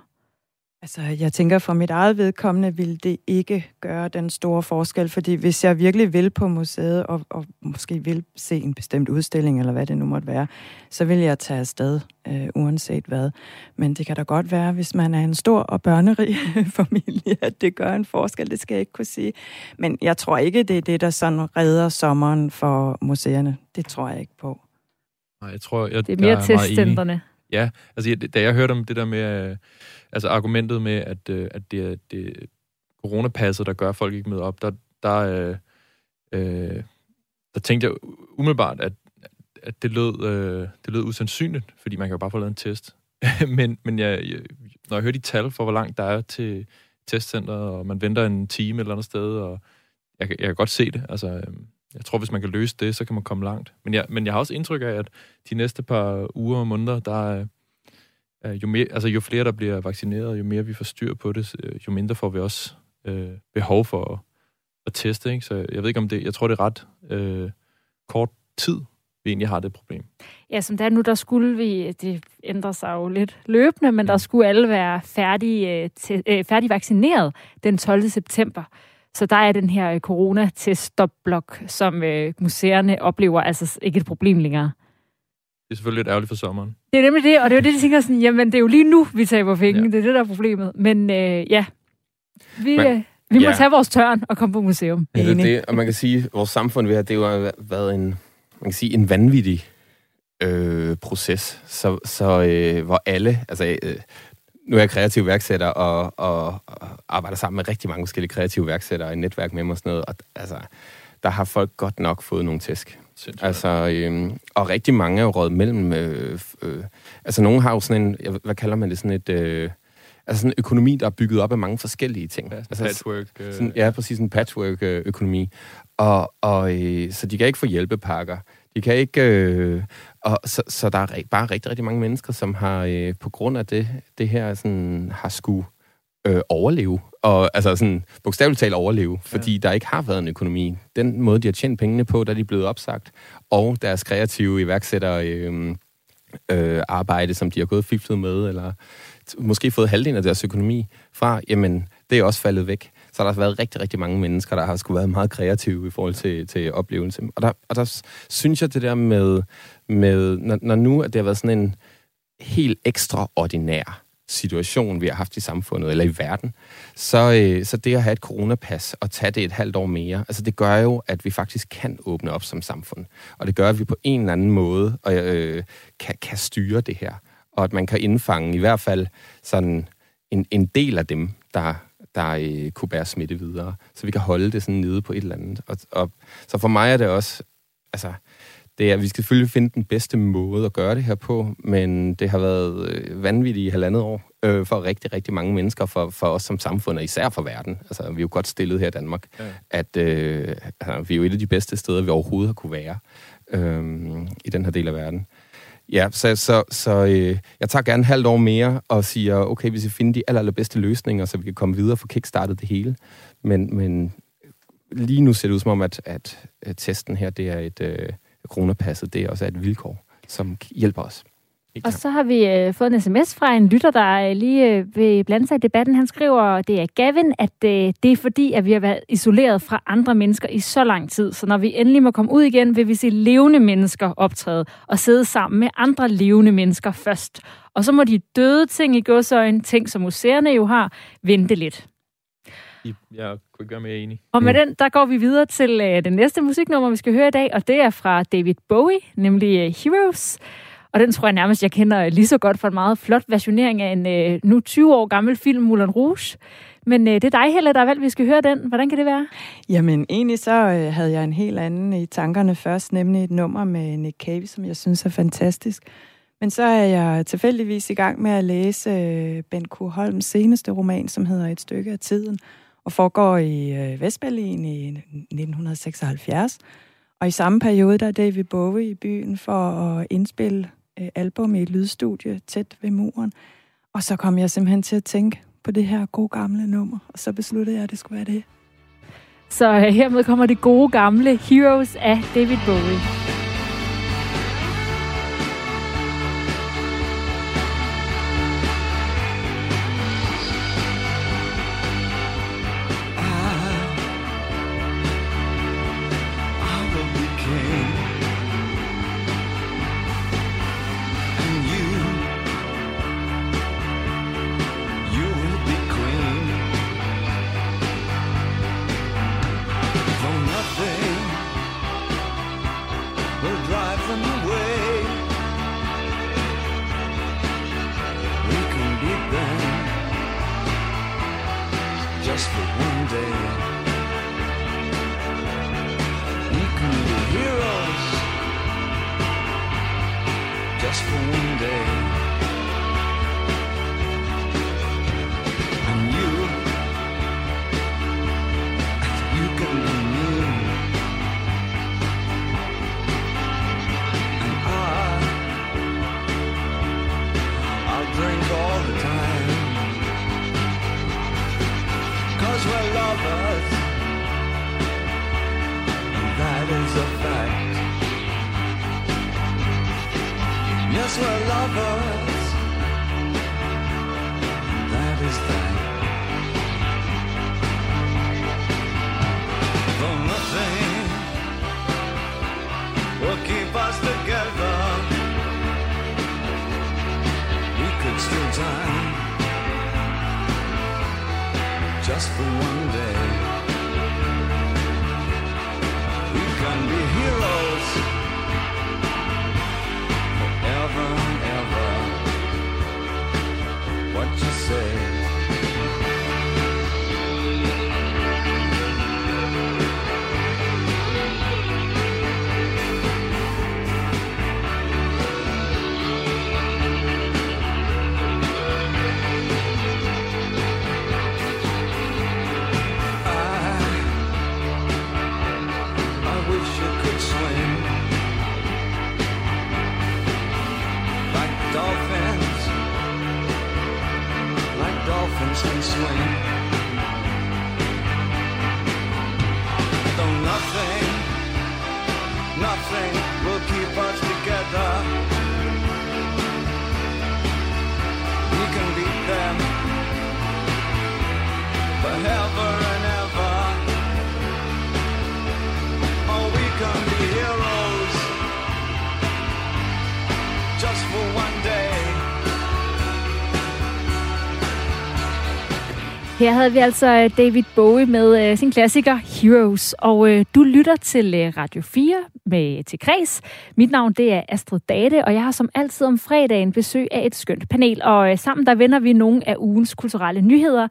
Altså, jeg tænker, for mit eget vedkommende vil det ikke gøre den store forskel, fordi hvis jeg virkelig vil på museet, og, og måske vil se en bestemt udstilling, eller hvad det nu måtte være, så vil jeg tage afsted, øh, uanset hvad. Men det kan da godt være, hvis man er en stor og børnerig familie, at det gør en forskel, det skal jeg ikke kunne sige. Men jeg tror ikke, det er det, der sådan redder sommeren for museerne. Det tror jeg ikke på.
Nej, jeg tror, jeg,
det er mere testcentrene.
Ja, altså da jeg hørte om det der med, øh, altså argumentet med, at, øh, at det er det coronapasset, der gør, at folk ikke møder op, der, der, øh, øh, der tænkte jeg umiddelbart, at, at det, lød, øh, det lød usandsynligt, fordi man kan jo bare få lavet en test. men men jeg, jeg, når jeg hører de tal for, hvor langt der er til testcenteret, og man venter en time eller andet sted, og jeg, jeg kan godt se det. Altså, øh, jeg tror, hvis man kan løse det, så kan man komme langt. Men jeg, men jeg har også indtryk af, at de næste par uger og måneder, der er jo, mere, altså, jo flere, der bliver vaccineret, jo mere vi får styr på det, øh, jo mindre får vi også øh, behov for at, at teste. Ikke? Så jeg ved ikke om det, jeg tror, det er ret øh, kort tid, vi egentlig har det problem.
Ja, som det er nu, der skulle vi, det ændrer sig jo lidt løbende, men der skulle alle være færdige, øh, øh, færdig vaccineret den 12. september. Så der er den her øh, coronatest-stop-blok, som øh, museerne oplever altså ikke et problem længere.
Det er selvfølgelig lidt ærgerligt for sommeren.
Det er nemlig det, og det er jo det, de tænker sådan, jamen det er jo lige nu, vi taber penge. Ja. Det er det, der er problemet. Men øh, ja, vi, Men, øh, vi må ja. tage vores tørn og komme på museum.
Ja, det er det, og man kan sige, at vores samfund det har jo været en, man kan sige, en vanvittig øh, proces, så, så øh, hvor alle, altså øh, nu er jeg kreativ værksætter og, og, og arbejder sammen med rigtig mange forskellige kreative værksættere og netværk med mig og sådan noget. Og, altså, der har folk godt nok fået nogle tæsk. Altså, øh, og rigtig mange er jo råd mellem... Øh, øh, altså, nogen har jo sådan en... Hvad kalder man det? Sådan et... Øh, altså sådan en økonomi, der er bygget op af mange forskellige ting. Ja,
altså, patchwork.
Øh... Sådan, ja, præcis en patchwork-økonomi. Og, og, øh, så de kan ikke få hjælpepakker. De kan ikke... Øh, og så, så der er bare rigtig, rigtig mange mennesker, som har øh, på grund af det, det her sådan, har skulle øh, overleve. Og altså sådan bogstaveligt talt overleve, fordi ja. der ikke har været en økonomi. Den måde, de har tjent pengene på, der de er blevet opsagt, og deres kreative iværksættere øh, øh, arbejde, som de har gået fiflet med, eller måske fået halvdelen af deres økonomi fra, jamen, det er også faldet væk så har der været rigtig, rigtig mange mennesker, der har skulle været meget kreative i forhold til, til oplevelsen. Og der, og der synes jeg det der med, med når, når nu at det har været sådan en helt ekstraordinær situation, vi har haft i samfundet, eller i verden, så, øh, så det at have et coronapas og tage det et halvt år mere, altså det gør jo, at vi faktisk kan åbne op som samfund. Og det gør, at vi på en eller anden måde øh, øh kan, kan styre det her. Og at man kan indfange i hvert fald sådan en, en del af dem, der, der øh, kunne bære smitte videre. Så vi kan holde det sådan nede på et eller andet. Og, og, så for mig er det også, altså, det er, vi skal selvfølgelig finde den bedste måde at gøre det her på, men det har været øh, vanvittigt i halvandet år øh, for rigtig, rigtig mange mennesker, for, for os som samfund, og især for verden. Altså, vi er jo godt stillet her i Danmark, ja. at øh, altså, vi er jo et af de bedste steder, vi overhovedet har kunne være øh, i den her del af verden. Ja, så, så, så øh, jeg tager gerne en halvt år mere og siger, okay, vi skal finde de aller, allerbedste løsninger, så vi kan komme videre og få kickstartet det hele. Men, men lige nu ser det ud som om, at, at, at testen her, det er et... Øh, coronapasset, det er også et vilkår, som hjælper os.
Ikke og så har vi øh, fået en sms fra en lytter, der øh, lige øh, vil blande sig i debatten. Han skriver, det er Gavin, at øh, det er fordi, at vi har været isoleret fra andre mennesker i så lang tid. Så når vi endelig må komme ud igen, vil vi se levende mennesker optræde og sidde sammen med andre levende mennesker først. Og så må de døde ting i godsøjen, ting som museerne jo har, vente lidt.
Jeg kunne ikke være mere enig.
Og med den, der går vi videre til øh, den næste musiknummer, vi skal høre i dag, og det er fra David Bowie, nemlig øh, Heroes. Og den tror jeg nærmest, jeg kender lige så godt for en meget flot versionering af en øh, nu 20 år gammel film, Moulin Rouge. Men øh, det er dig, Helle, der har valgt, vi skal høre den. Hvordan kan det være?
Jamen, egentlig så øh, havde jeg en helt anden i tankerne først, nemlig et nummer med Nick Cave, som jeg synes er fantastisk. Men så er jeg tilfældigvis i gang med at læse øh, Ben K. Holms seneste roman, som hedder Et stykke af tiden og foregår i øh, Vestberlin i 1976. Og i samme periode, der er David Bowie i byen for at indspille øh, album i et lydstudie tæt ved muren. Og så kom jeg simpelthen til at tænke på det her gode gamle nummer, og så besluttede jeg, at det skulle være det.
Så øh, hermed kommer det gode gamle Heroes af David Bowie. Her havde vi altså øh, David Bowie med øh, sin klassiker Heroes, og øh, du lytter til øh, Radio 4 med til Kreds. Mit navn det er Astrid Date, og jeg har som altid om fredagen besøg af et skønt panel, og øh, sammen der vender vi nogle af ugens kulturelle nyheder.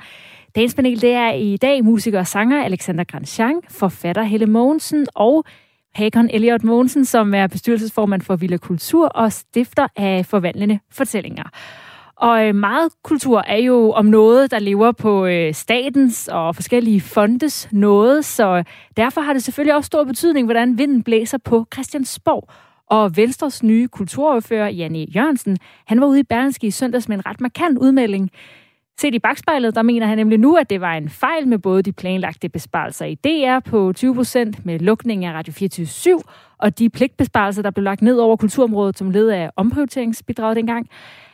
Dagens panel det er i dag musiker og sanger Alexander Grandjean, forfatter Helle Mogensen og Hakon Elliot Mogensen, som er bestyrelsesformand for Villa Kultur og stifter af Forvandlende Fortællinger. Og øh, meget kultur er jo om noget, der lever på øh, statens og forskellige fondes noget, så øh, derfor har det selvfølgelig også stor betydning, hvordan vinden blæser på Christiansborg. Og Venstres nye kulturordfører, Janne Jørgensen, han var ude i Berlingske i søndags med en ret markant udmelding. Set i bagspejlet, der mener han nemlig nu, at det var en fejl med både de planlagte besparelser i DR på 20 procent med lukningen af Radio 24 og de pligtbesparelser, der blev lagt ned over kulturområdet som led af omprioriteringsbidraget dengang.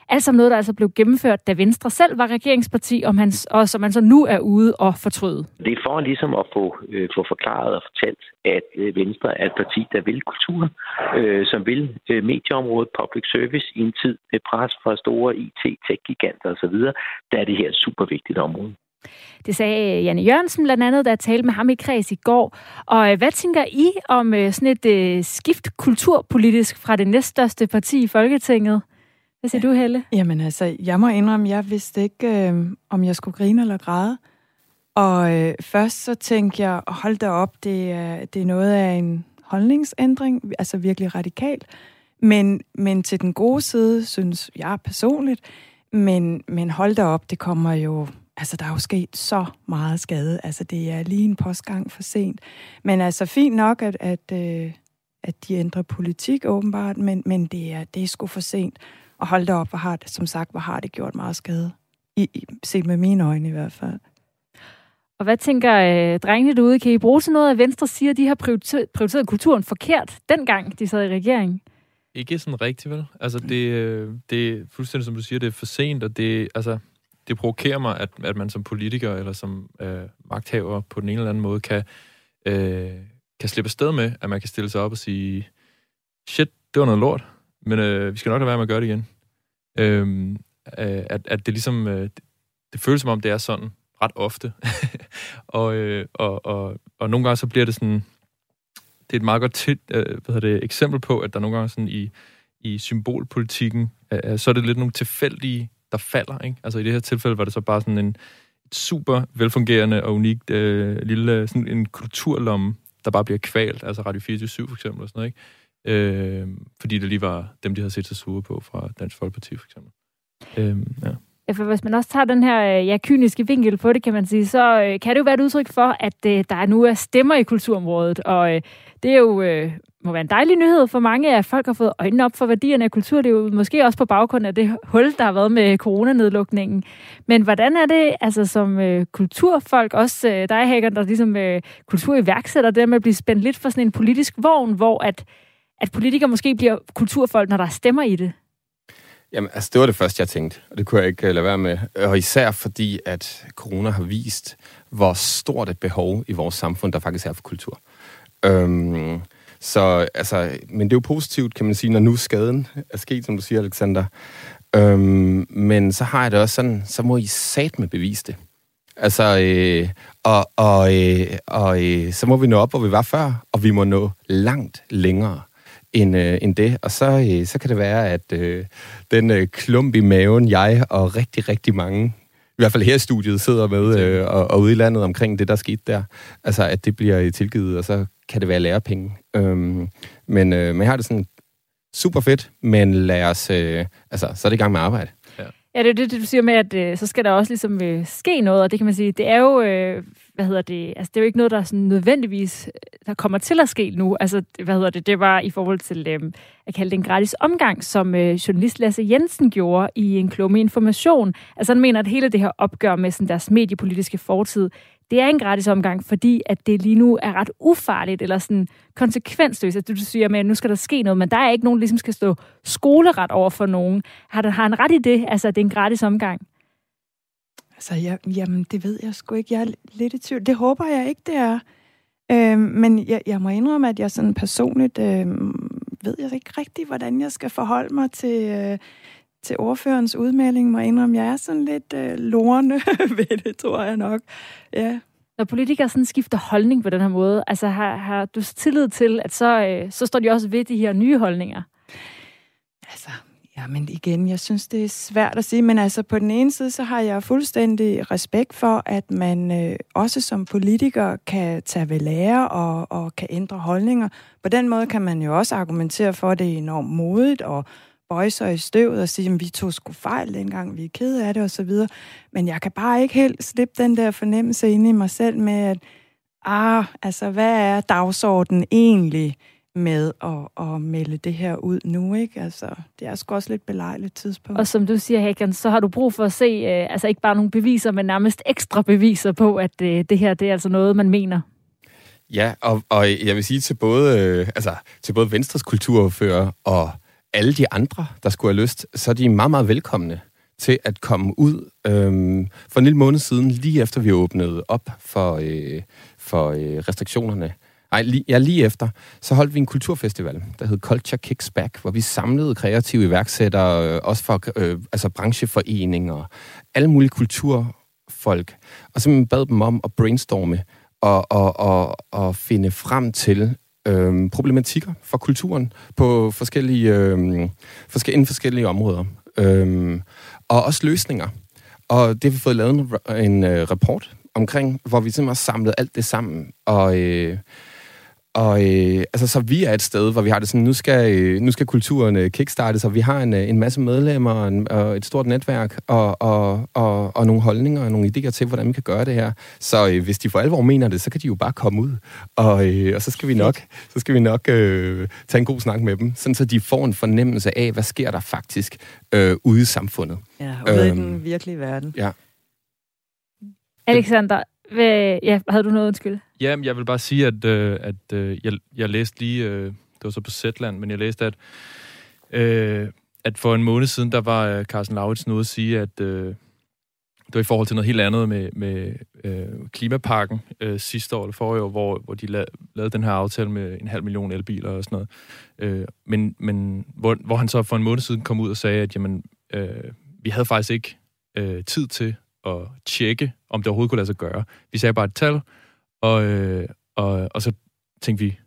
Alt som noget, der altså blev gennemført, da Venstre selv var regeringsparti, om hans, og som man så nu er ude og fortryde.
Det er for ligesom at få, øh, få forklaret og fortalt, at øh, Venstre er et parti, der vil kultur, øh, som vil øh, medieområdet, public service i en tid med pres fra store IT, tech-giganter osv., der er det her et super vigtigt område.
Det sagde Janne Jørgensen blandt andet, da jeg talte med ham i kreds i går. Og øh, hvad tænker I om øh, sådan et øh, skift kulturpolitisk fra det næststørste parti i Folketinget? Hvad siger du, Helle?
Jamen altså, jeg må indrømme, jeg vidste ikke, øh, om jeg skulle grine eller græde. Og øh, først så tænkte jeg, hold da op, det er, det er noget af en holdningsændring, altså virkelig radikalt. Men, men til den gode side, synes jeg personligt, men, men hold da op, det kommer jo... Altså, der er jo sket så meget skade. Altså, det er lige en postgang for sent. Men altså, fint nok, at, at, øh, at de ændrer politik åbenbart, men, men det, er, det er sgu for sent. Og hold da op, hvor har det, som sagt, hvor har det gjort meget skade. I, i, set med mine øjne i hvert fald.
Og hvad tænker øh, drengene derude? Kan I bruge sådan noget, at Venstre siger, at de har prioriteret, prioriteret kulturen forkert, dengang de sad i regeringen?
Ikke sådan rigtigt, vel? Altså, det, øh, det er fuldstændig, som du siger, det er for sent, og det, altså, det provokerer mig, at, at man som politiker eller som øh, magthaver på den ene eller anden måde kan, øh, kan slippe afsted med, at man kan stille sig op og sige, shit, det var noget lort, men øh, vi skal nok lade være med at gøre det igen. Øhm, øh, at, at det ligesom, øh, det, føles som om, det er sådan ret ofte. og, øh, og, og, og nogle gange så bliver det sådan, det er et meget godt tit, øh, hvad hedder det, eksempel på, at der nogle gange sådan i, i symbolpolitikken, øh, øh, så er det lidt nogle tilfældige, der falder. Ikke? Altså i det her tilfælde var det så bare sådan en super velfungerende og unikt øh, lille, sådan en kulturlomme, der bare bliver kvalt, altså Radio 24 for eksempel og sådan noget, ikke? Øh, fordi det lige var dem, de havde set sig sure på fra Dansk Folkeparti, for eksempel. Øh, ja.
Ja, for hvis man også tager den her øh, ja, kyniske vinkel på det, kan man sige, så øh, kan det jo være et udtryk for, at øh, der nu er stemmer i kulturområdet. Og øh, det er jo øh, må være en dejlig nyhed for mange, at folk har fået øjnene op for værdierne af kulturlivet, måske også på baggrund af det hul, der har været med coronanedlukningen. Men hvordan er det altså som øh, kulturfolk, også øh, dig, Hager, der ligesom øh, kulturiværksætter, det med at blive spændt lidt for sådan en politisk vogn, hvor at at politikere måske bliver kulturfolk, når der stemmer i det?
Jamen, altså, det var det første, jeg tænkte, og det kunne jeg ikke øh, lade være med. Og især fordi, at corona har vist, hvor stort et behov i vores samfund, der faktisk er for kultur. Øhm, så, altså, men det er jo positivt, kan man sige, når nu skaden er sket, som du siger, Alexander. Øhm, men så har jeg det også sådan, så må I sat med bevise det. Altså, øh, og, og, øh, og øh, så må vi nå op, hvor vi var før, og vi må nå langt længere end, øh, end det. Og så, øh, så kan det være, at øh, den øh, klump i maven, jeg og rigtig, rigtig mange, i hvert fald her i studiet, sidder med øh, og, og ude i landet omkring det, der skete der, altså at det bliver tilgivet, og så kan det være lærepenge. Øhm, men, øh, men jeg har det sådan super fedt, men lad os, øh, altså, så er det i gang med arbejde.
Ja, det er det, du siger med, at øh, så skal der også ligesom øh, ske noget, og det kan man sige, det er jo, øh, hvad hedder det, altså det er jo ikke noget, der sådan nødvendigvis, øh, der kommer til at ske nu. Altså, hvad hedder det, det var i forhold til, øh, at kalde det en gratis omgang, som øh, journalist Lasse Jensen gjorde i en klumme information. Altså han mener, at hele det her opgør med sådan deres mediepolitiske fortid, det er en gratis omgang, fordi at det lige nu er ret ufarligt eller sådan konsekvensløst. Altså, at du siger med, at nu skal der ske noget, men der er ikke nogen, der ligesom skal stå skoleret over for nogen. Har, der, har han ret i det, altså at det er en gratis omgang?
Altså, jeg, jamen, det ved jeg sgu ikke. Jeg er lidt i tvivl. Det håber jeg ikke, det er. Øhm, men jeg, jeg må indrømme, at jeg sådan personligt øhm, ved jeg ikke rigtigt, hvordan jeg skal forholde mig til, øh, til ordførens udmelding, må jeg indrømme, jeg er sådan lidt øh, lorende ved det, tror jeg nok. Ja.
Når politikere sådan skifter holdning på den her måde, altså har, har du tillid til, at så, øh, så står de også ved de her nye holdninger?
Altså, Ja, men igen, jeg synes, det er svært at sige, men altså på den ene side, så har jeg fuldstændig respekt for, at man øh, også som politiker kan tage ved lære og, og kan ændre holdninger. På den måde kan man jo også argumentere for, at det er enormt modigt og bøje sig i støvet og sige, at vi tog sgu fejl dengang, vi er kede af det osv. Men jeg kan bare ikke helt slippe den der fornemmelse inde i mig selv med, at ah, altså, hvad er dagsordenen egentlig? med at, at melde det her ud nu, ikke? Altså, det er sgu også lidt belejligt tidspunkt.
Og som du siger, Hakan, så har du brug for at se, øh, altså ikke bare nogle beviser, men nærmest ekstra beviser på, at øh, det her, det er altså noget, man mener.
Ja, og, og jeg vil sige til både, øh, altså, til både Venstres kulturfører og alle de andre, der skulle have lyst, så er de meget, meget velkomne til at komme ud. Øhm, for en lille måned siden, lige efter vi åbnede op for, øh, for øh, restriktionerne ej, lige, ja, lige efter, så holdt vi en kulturfestival, der hed Culture Kicks Back, hvor vi samlede kreative iværksættere, øh, også for øh, altså brancheforeninger, alle mulige kulturfolk, og så bad dem om at brainstorme og, og, og, og finde frem til øh, problematikker for kulturen på forskellige, øh, forskellige, inden forskellige områder. Øh, og også løsninger. Og det har vi fået lavet en, en øh, rapport omkring, hvor vi simpelthen har samlet alt det sammen. Og, øh, og øh, altså, så vi er et sted, hvor vi har det sådan, nu skal, øh, nu skal kulturen øh, kickstartes, og vi har en, øh, en masse medlemmer og, en, og et stort netværk og, og, og, og nogle holdninger og nogle idéer til, hvordan vi kan gøre det her. Så øh, hvis de for alvor mener det, så kan de jo bare komme ud, og, øh, og så skal vi nok, så skal vi nok øh, tage en god snak med dem, sådan så de får en fornemmelse af, hvad sker der faktisk øh, ude i samfundet.
Ja, ude øhm, i den virkelige verden.
Ja.
Alexander, hvad, ja, havde du noget undskyld?
Ja, jeg vil bare sige, at, øh, at øh, jeg, jeg læste lige, øh, det var så på Zetland, men jeg læste, at, øh, at for en måned siden, der var øh, Carsten Lauritsen ude at sige, at øh, det var i forhold til noget helt andet med, med øh, klimapakken øh, sidste år, eller forrige år, hvor, hvor de la- lavede den her aftale med en halv million elbiler og sådan noget. Øh, men men hvor, hvor han så for en måned siden kom ud og sagde, at jamen, øh, vi havde faktisk ikke øh, tid til at tjekke, om det overhovedet kunne lade sig gøre. Vi sagde bare et tal, og, øh, og, og så tænkte vi,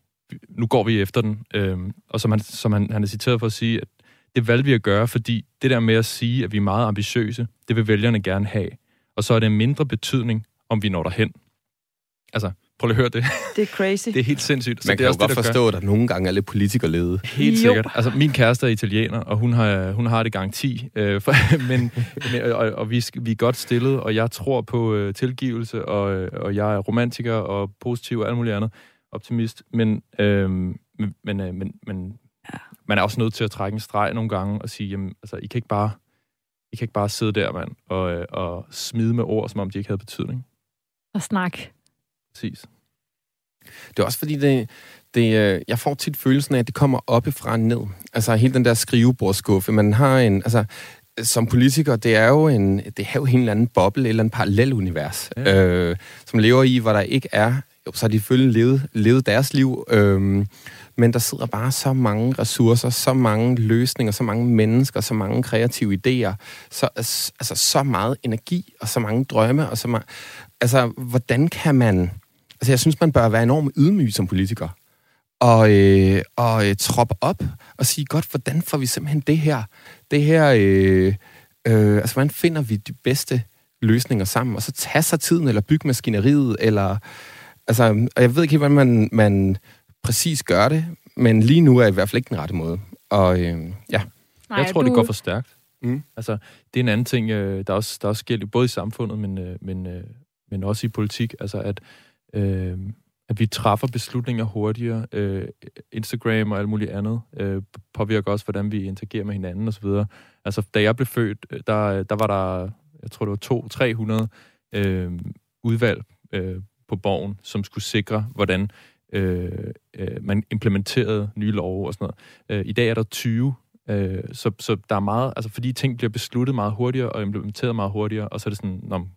nu går vi efter den. Øh, og som, han, som han, han er citeret for at sige, at det valgte vi at gøre, fordi det der med at sige, at vi er meget ambitiøse, det vil vælgerne gerne have. Og så er det mindre betydning, om vi når derhen. Altså, Prøv lige at høre det.
Det er crazy.
det er helt sindssygt.
Man
så
kan
det er
jo
også
godt
det, der
forstå,
gør.
at der nogle gange er lidt politikerlede.
Helt
Jo.
sikkert. Altså, min kæreste er italiener, og hun har, hun har det gang 10. Øh, for, men, men, og, og vi, vi er godt stillet, og jeg tror på øh, tilgivelse, og, øh, og jeg er romantiker og positiv og alt muligt andet. Optimist. Men, øh, men, men, øh, men, men. Man er også nødt til at trække en streg nogle gange og sige, jamen, altså, I kan ikke bare, I kan ikke bare sidde der, mand, og, øh, og smide med ord, som om de ikke havde betydning.
Og snak.
Præcis.
Det er også fordi, det, det, øh, jeg får tit følelsen af, at det kommer oppefra og ned. Altså hele den der skrivebordsskuffe. Man har en, altså, som politiker, det er jo en, det er jo en eller anden boble eller en parallelunivers,
Ja.
ja. øh, som lever i, hvor der ikke er, jo, så har de selvfølgelig levet, levet deres liv, øhm, men der sidder bare så mange ressourcer, så mange løsninger, så mange mennesker, så mange kreative idéer, så, altså, altså så meget energi og så mange drømme, og så meget, altså, hvordan kan man, altså, jeg synes, man bør være enormt ydmyg som politiker, og, øh, og øh, troppe op og sige, godt, hvordan får vi simpelthen det her, det her, øh, øh, altså, hvordan finder vi de bedste løsninger sammen, og så tage sig tiden, eller bygge maskineriet, eller, altså, og jeg ved ikke helt, hvordan man, man præcis gør det, men lige nu er i hvert fald ikke den rette måde. Og øh, ja,
Nej,
jeg tror,
du,
det går for stærkt.
Mm.
Altså, det er en anden ting, øh, der er også, der er også sker både i samfundet, men, øh, men, øh, men også i politik. Altså, at, øh, at vi træffer beslutninger hurtigere. Øh, Instagram og alt muligt andet øh, påvirker også, hvordan vi interagerer med hinanden osv. Altså, da jeg blev født, der, der var der, jeg tror, det var to, 300 øh, udvalg øh, på borgen, som skulle sikre, hvordan øh, øh, man implementerede nye love og sådan noget. Øh, I dag er der 20 Øh, så, så der er meget, altså fordi ting bliver besluttet meget hurtigere og implementeret meget hurtigere, og så er det sådan, nå,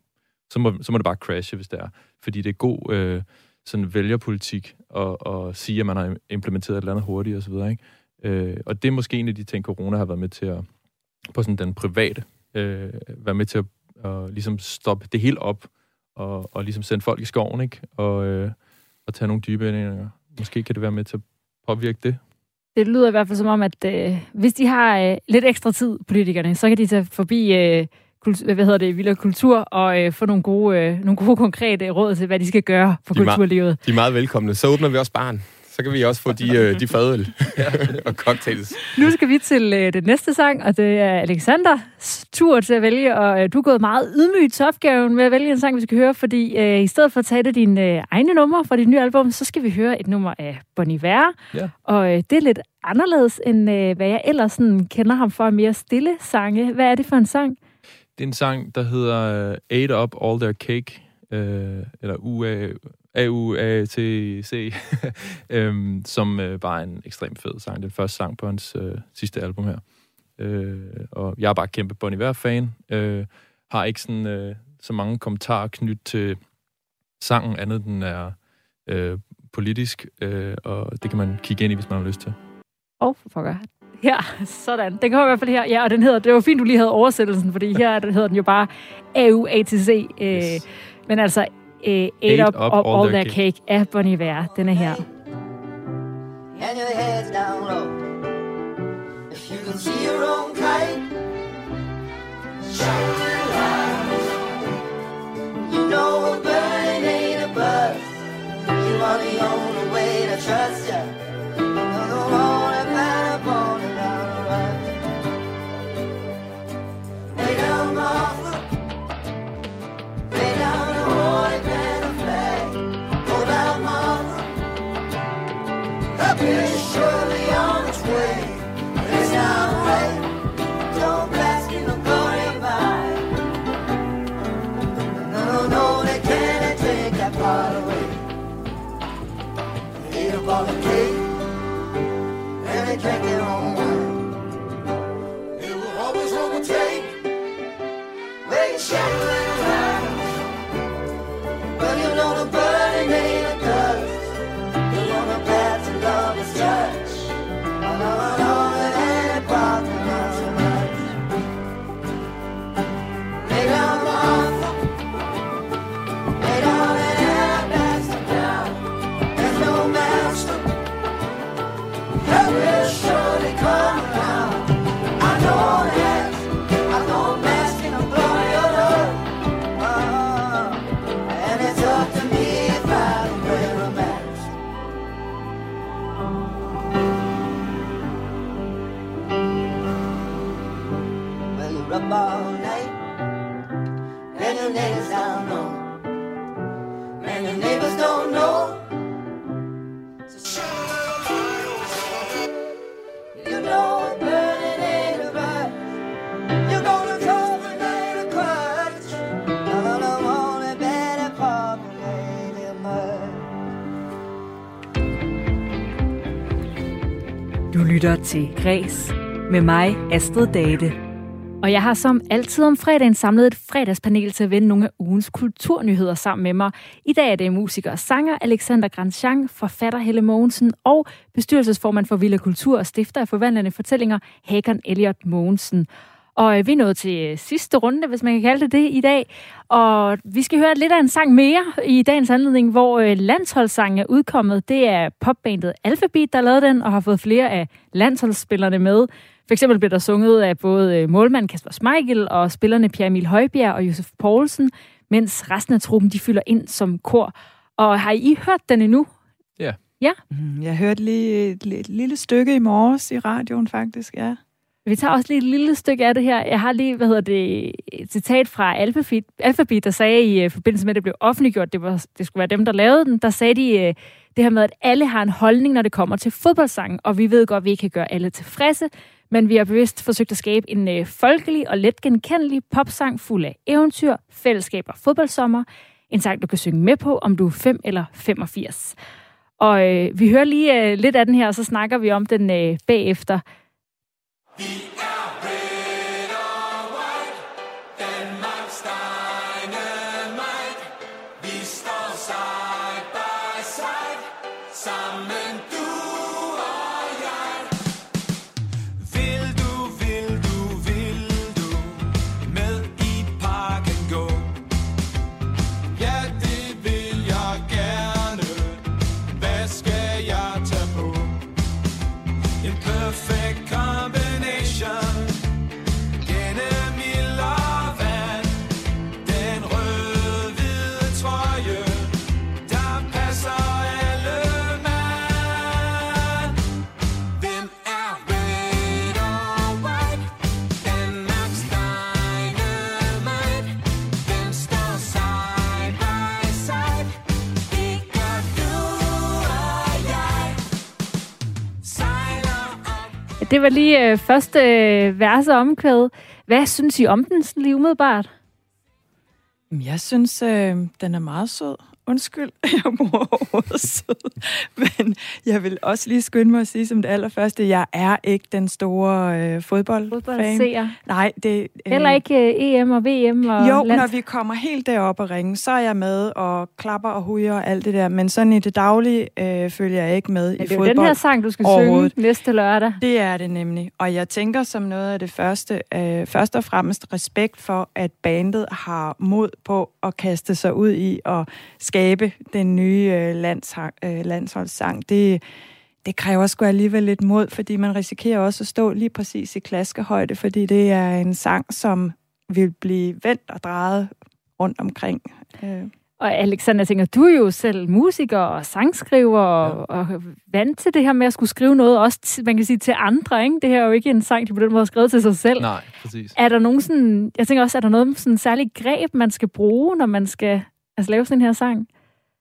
så, må, så må det bare crashe, hvis det er. Fordi det er god øh, sådan vælgerpolitik at, at sige, at man har implementeret et eller andet hurtigt osv., ikke? Øh, og det er måske en af de ting, corona har været med til at, på sådan den private, øh, være med til at, at ligesom stoppe det hele op, og, og ligesom sende folk i skoven, ikke? Og, øh, og tage nogle dybe indlægninger. Måske kan det være med til at påvirke det.
Det lyder i hvert fald som om, at øh, hvis de har øh, lidt ekstra tid, politikerne, så kan de tage forbi øh, kultur, hvad hedder det, Villa Kultur og øh, få nogle gode, øh, nogle gode konkrete råd til, hvad de skal gøre for
De
kulturlivet.
De er meget velkomne. Så åbner vi også barn. Så kan vi også få de, øh, de fadøl og cocktails.
Nu skal vi til øh, det næste sang, og det er Alexanders tur til at vælge, og øh, du er gået meget ydmygt til opgaven med at vælge en sang, vi skal høre, fordi øh, i stedet for at tage det dine øh, egne numre fra dit nye album, så skal vi høre et nummer af Bon Iver,
Ja.
og øh, det er lidt anderledes, end øh, hvad jeg ellers sådan, kender ham for, mere stille sange. Hvad er det for en sang?
Det er en sang, der hedder uh, Ate Up All Their Cake, øh, eller UA, A-U-A-T-C, øhm, som øh, bare er en ekstremt fed sang. Den første sang på hans øh, sidste album her. Øh, og jeg er bare kæmpe Bon Iver-fan. Øh, har ikke sådan, øh, så mange kommentarer knyttet til sangen, andet den er øh, politisk, øh, og det kan man kigge ind i, hvis man har lyst til.
Åh, oh, for pokker. Her, sådan. Den kommer i hvert fald her. Ja, og den hedder, det var fint, du lige havde oversættelsen, fordi her den hedder den jo bare A-U-A-T-C. Øh,
Yes.
Men altså, øh, Ate Up, up All, all Their cake. af Bon Iver. Den er her.
and your head's down low. If you can see your own kite, shining high. You know a burning ain't a buzz. You are the only way to trust ya.
Lytter til Græs med mig, Astrid Date.
Og jeg har som altid om fredagen samlet et fredagspanel til at vende nogle af ugens kulturnyheder sammen med mig. I dag er det musiker og sanger Alexander Grandjean, forfatter Helle Mogensen og bestyrelsesformand for Villa Kultur og stifter af forvandlende fortællinger Hakan Elliot Mogensen. Og øh, vi er nået til øh, sidste runde, hvis man kan kalde det det, i dag. Og vi skal høre lidt af en sang mere i dagens anledning, hvor øh, landsholdssangen er udkommet. Det er popbandet Alphabet, der har lavet den, og har fået flere af landsholdsspillerne med. For eksempel blev der sunget af både målmand Kasper Schmeichel og spillerne Pierre Emil Højbjerg og Josef Poulsen, mens resten af truppen de fylder ind som kor. Og har I hørt den endnu?
Mm, Jeg hørte lige et, et lille stykke i morges i radioen, faktisk, ja.
Vi tager også lige et lille stykke af det her. Jeg har lige, hvad hedder det, et citat fra Alphabet, Alphabet der sagde i uh, forbindelse med, at det blev offentliggjort, det, var, det skulle være dem, der lavede den, der sagde de uh, det her med, at alle har en holdning, når det kommer til fodboldsangen, og vi ved godt, at vi ikke kan gøre alle tilfredse, men vi har bevidst forsøgt at skabe en uh, folkelig og let genkendelig popsang fuld af eventyr, fællesskab og fodboldsommer. En sang, du kan synge med på, om du er 5 eller 85. Og øh, vi hører lige øh, lidt af den her, og så snakker vi om den øh, bagefter.
Vil
det var lige øh, første øh, vers og omkvæd. Hvad synes I om den sådan lige umiddelbart?
Jeg synes, øh, den er meget sød. Undskyld, jeg bruger ordet sød. Men jeg vil også lige skynde mig at sige som det allerførste, jeg er ikke den store øh, fodboldfan.
Fodboldseer.
Nej, det... Øh,
Heller ikke øh, EM og VM og
Jo,
lands-
når vi kommer helt derop og ringe, så er jeg med og klapper og hujer og alt det der. Men sådan i det daglige øh, følger jeg ikke med
Men
i
det er
fodbold.
den her sang, du skal synge næste lørdag.
Det er det nemlig. Og jeg tænker som noget af det første, øh, først og fremmest respekt for, at bandet har mod på at kaste sig ud i og skabe den nye øh, landshang, øh, landsholdssang. Det, det kræver sgu alligevel lidt mod, fordi man risikerer også at stå lige præcis i klaskehøjde, fordi det er en sang, som vil blive vendt og drejet rundt omkring. Øh.
Og Alexander, jeg tænker, du er jo selv musiker og sangskriver og, og vant til det her med at skulle skrive noget, også til, man kan sige til andre, ikke? Det her er jo ikke en sang, de på den måde har skrevet til sig selv.
Nej, præcis.
Er der nogen sådan, jeg tænker også, er der noget sådan særlig greb, man skal bruge, når man skal altså, lave sådan her sang?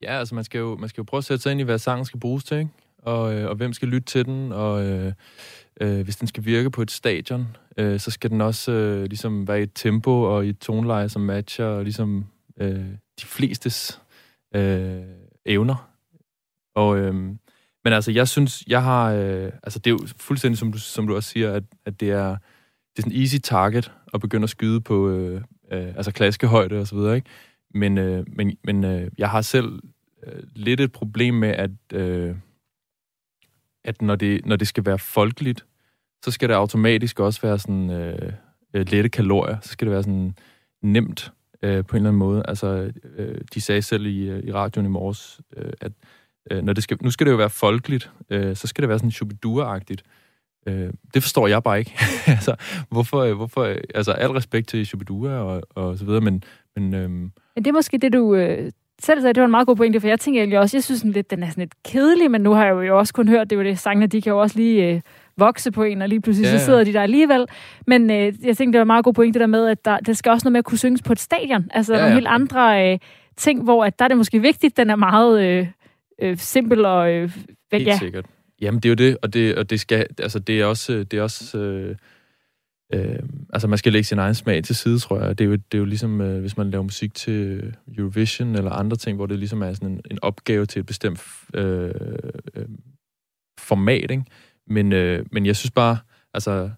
Ja, altså man skal, jo, man skal jo prøve at sætte sig ind i, hvad sangen skal bruges til, ikke? Og, øh, og hvem skal lytte til den, og øh, øh, hvis den skal virke på et stadion, øh, så skal den også øh, ligesom være i et tempo og i et toneleje, som matcher ligesom øh, de flestes øh, evner. Og, øh, men altså, jeg synes, jeg har... Øh, altså, det er jo fuldstændig, som du, som du også siger, at, at det er, det er sådan en easy target at begynde at skyde på øh, øh, altså klaskehøjde og så videre, ikke? Men, øh, men, men øh, jeg har selv øh, lidt et problem med, at, øh, at når, det, når det skal være folkeligt, så skal det automatisk også være sådan øh, øh lette kalorier. Så skal det være sådan nemt øh, på en eller anden måde. Altså, øh, de sagde selv i, øh, i radioen i morges, øh, at øh, når det skal, nu skal det jo være folkeligt, øh, så skal det være sådan Shubidua-agtigt. Øh, det forstår jeg bare ikke. altså, hvorfor, øh, hvorfor, altså, al respekt til Shubidua og, og så videre, men, men øh,
Men det er måske det, du øh, selv sagde, det var en meget god pointe, for jeg tænker egentlig også, jeg synes sådan lidt, den er sådan lidt kedelig, men nu har jeg jo også kun hørt, det er jo det, sangene, de kan jo også lige øh, vokse på en, og lige pludselig
Ja,
ja, så sidder de der alligevel. Men øh, jeg tænkte, det var en meget god pointe der med, at der, det skal også noget med at kunne synges på et stadion. Altså
Ja,
ja, nogle helt andre øh, ting, hvor at der er det måske vigtigt, den er meget øh, øh, simpel og... Øh,
Helt
ja,
sikkert. Jamen, det er jo det, og det, og det skal, altså, det er også, det er også øh, øh, altså, man skal lægge sin egen smag til side, tror jeg. Det er jo, det er jo ligesom, øh, hvis man laver musik til Eurovision eller andre ting, hvor det ligesom er sådan en, en opgave til et bestemt øh, øh, format, ikke? Men, øh, men jeg synes bare, altså,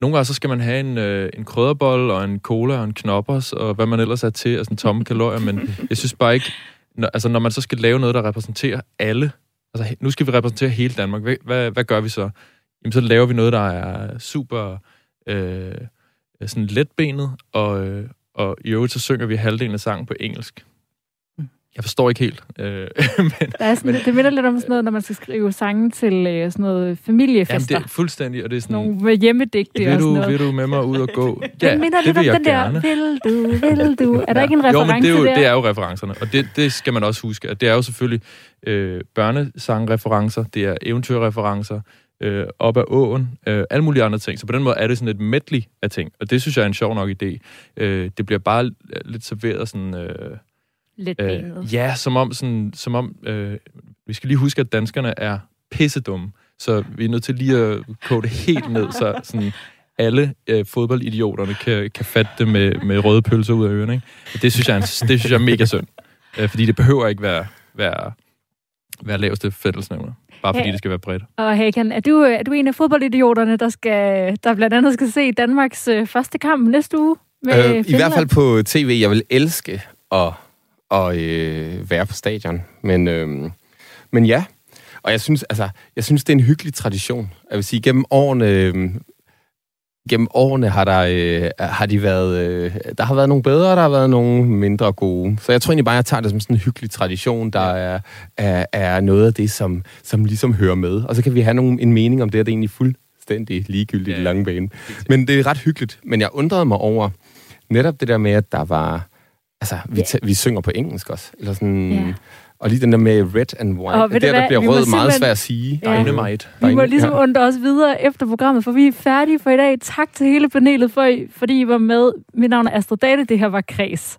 nogle gange så skal man have en, øh, en krydderbold og en cola og en knoppers og hvad man ellers er til, altså en tomme kalorier, men jeg synes bare ikke, når, altså når man så skal lave noget, der repræsenterer alle, altså nu skal vi repræsentere hele Danmark, hvad, hvad, hvad gør vi så? Jamen så laver vi noget, der er super øh, sådan letbenet, og, øh, og i øvrigt så synger vi halvdelen af sangen på engelsk. Jeg forstår ikke helt. Øh, men,
der er sådan,
men-
det minder lidt om sådan noget, når man skal skrive sange til øh, sådan noget
jamen,
familiefester.
det er fuldstændig, og det er sådan...
nogle med hjemmedigte og
Vil
sådan
du,
noget.
vil du med mig ud og gå?
Ja, den minder
det
lidt
vil
om
jeg
den
gerne.
der, vil du, vil du. Er der
Ja.
ikke en
Jo,
reference
men det er jo,
der?
det er jo referencerne, og det, det skal man også huske. At det er jo selvfølgelig øh, børnesangreferencer, det er eventyrreferencer, øh, op ad åen, øh, alle mulige andre ting. Så på den måde er det sådan et medley af ting, og det synes jeg er en sjov nok idé. Øh, det bliver bare lidt serveret sådan... Øh,
Lidt
øh, ja, som om, sådan, som om øh, vi skal lige huske, at danskerne er pissedumme, så vi er nødt til lige at koge det helt ned, så sådan, alle øh, fodboldidioterne kan, kan fatte det med, med røde pølser ud af ørerne. Ikke? Og det synes jeg er, det synes jeg er mega synd. Øh, fordi det behøver ikke være, være, være laveste fællesnævner. Bare fordi
Ja.
det skal være bredt.
Og Hakan, er du, er du en af fodboldidioterne, der, skal, der blandt andet skal se Danmarks øh, første kamp næste uge? Med
Øh, I hvert fald på tv. Jeg vil elske at, at øh, være på stadion. Men, øh, men ja, og jeg synes, altså, jeg synes, det er en hyggelig tradition. Jeg vil sige, gennem årene, øh, gennem årene har, der, øh, har de været, øh, der har været nogle bedre, og der har været nogle mindre gode. Så jeg tror egentlig bare, jeg tager det som sådan en hyggelig tradition, der er, er, er noget af det, som, som ligesom hører med. Og så kan vi have nogle, en mening om det, og det er egentlig fuldstændig ligegyldigt
Ja,
i lange bane. Men det er ret hyggeligt. Men jeg undrede mig over netop det der med, at der var... Altså, vi, yeah. vi synger på engelsk også. Eller sådan,
Ja.
yeah. Og lige den der med red and white.
Og
det der, der bliver
Vi
rød meget svært at sige.
Ja.
Dynamite.
Vi må ligesom
ja.
undre os videre efter programmet, for vi er færdige for i dag. Tak til hele panelet, for I, fordi I var med. Mit navn er Astrid Date, det her var Kreds.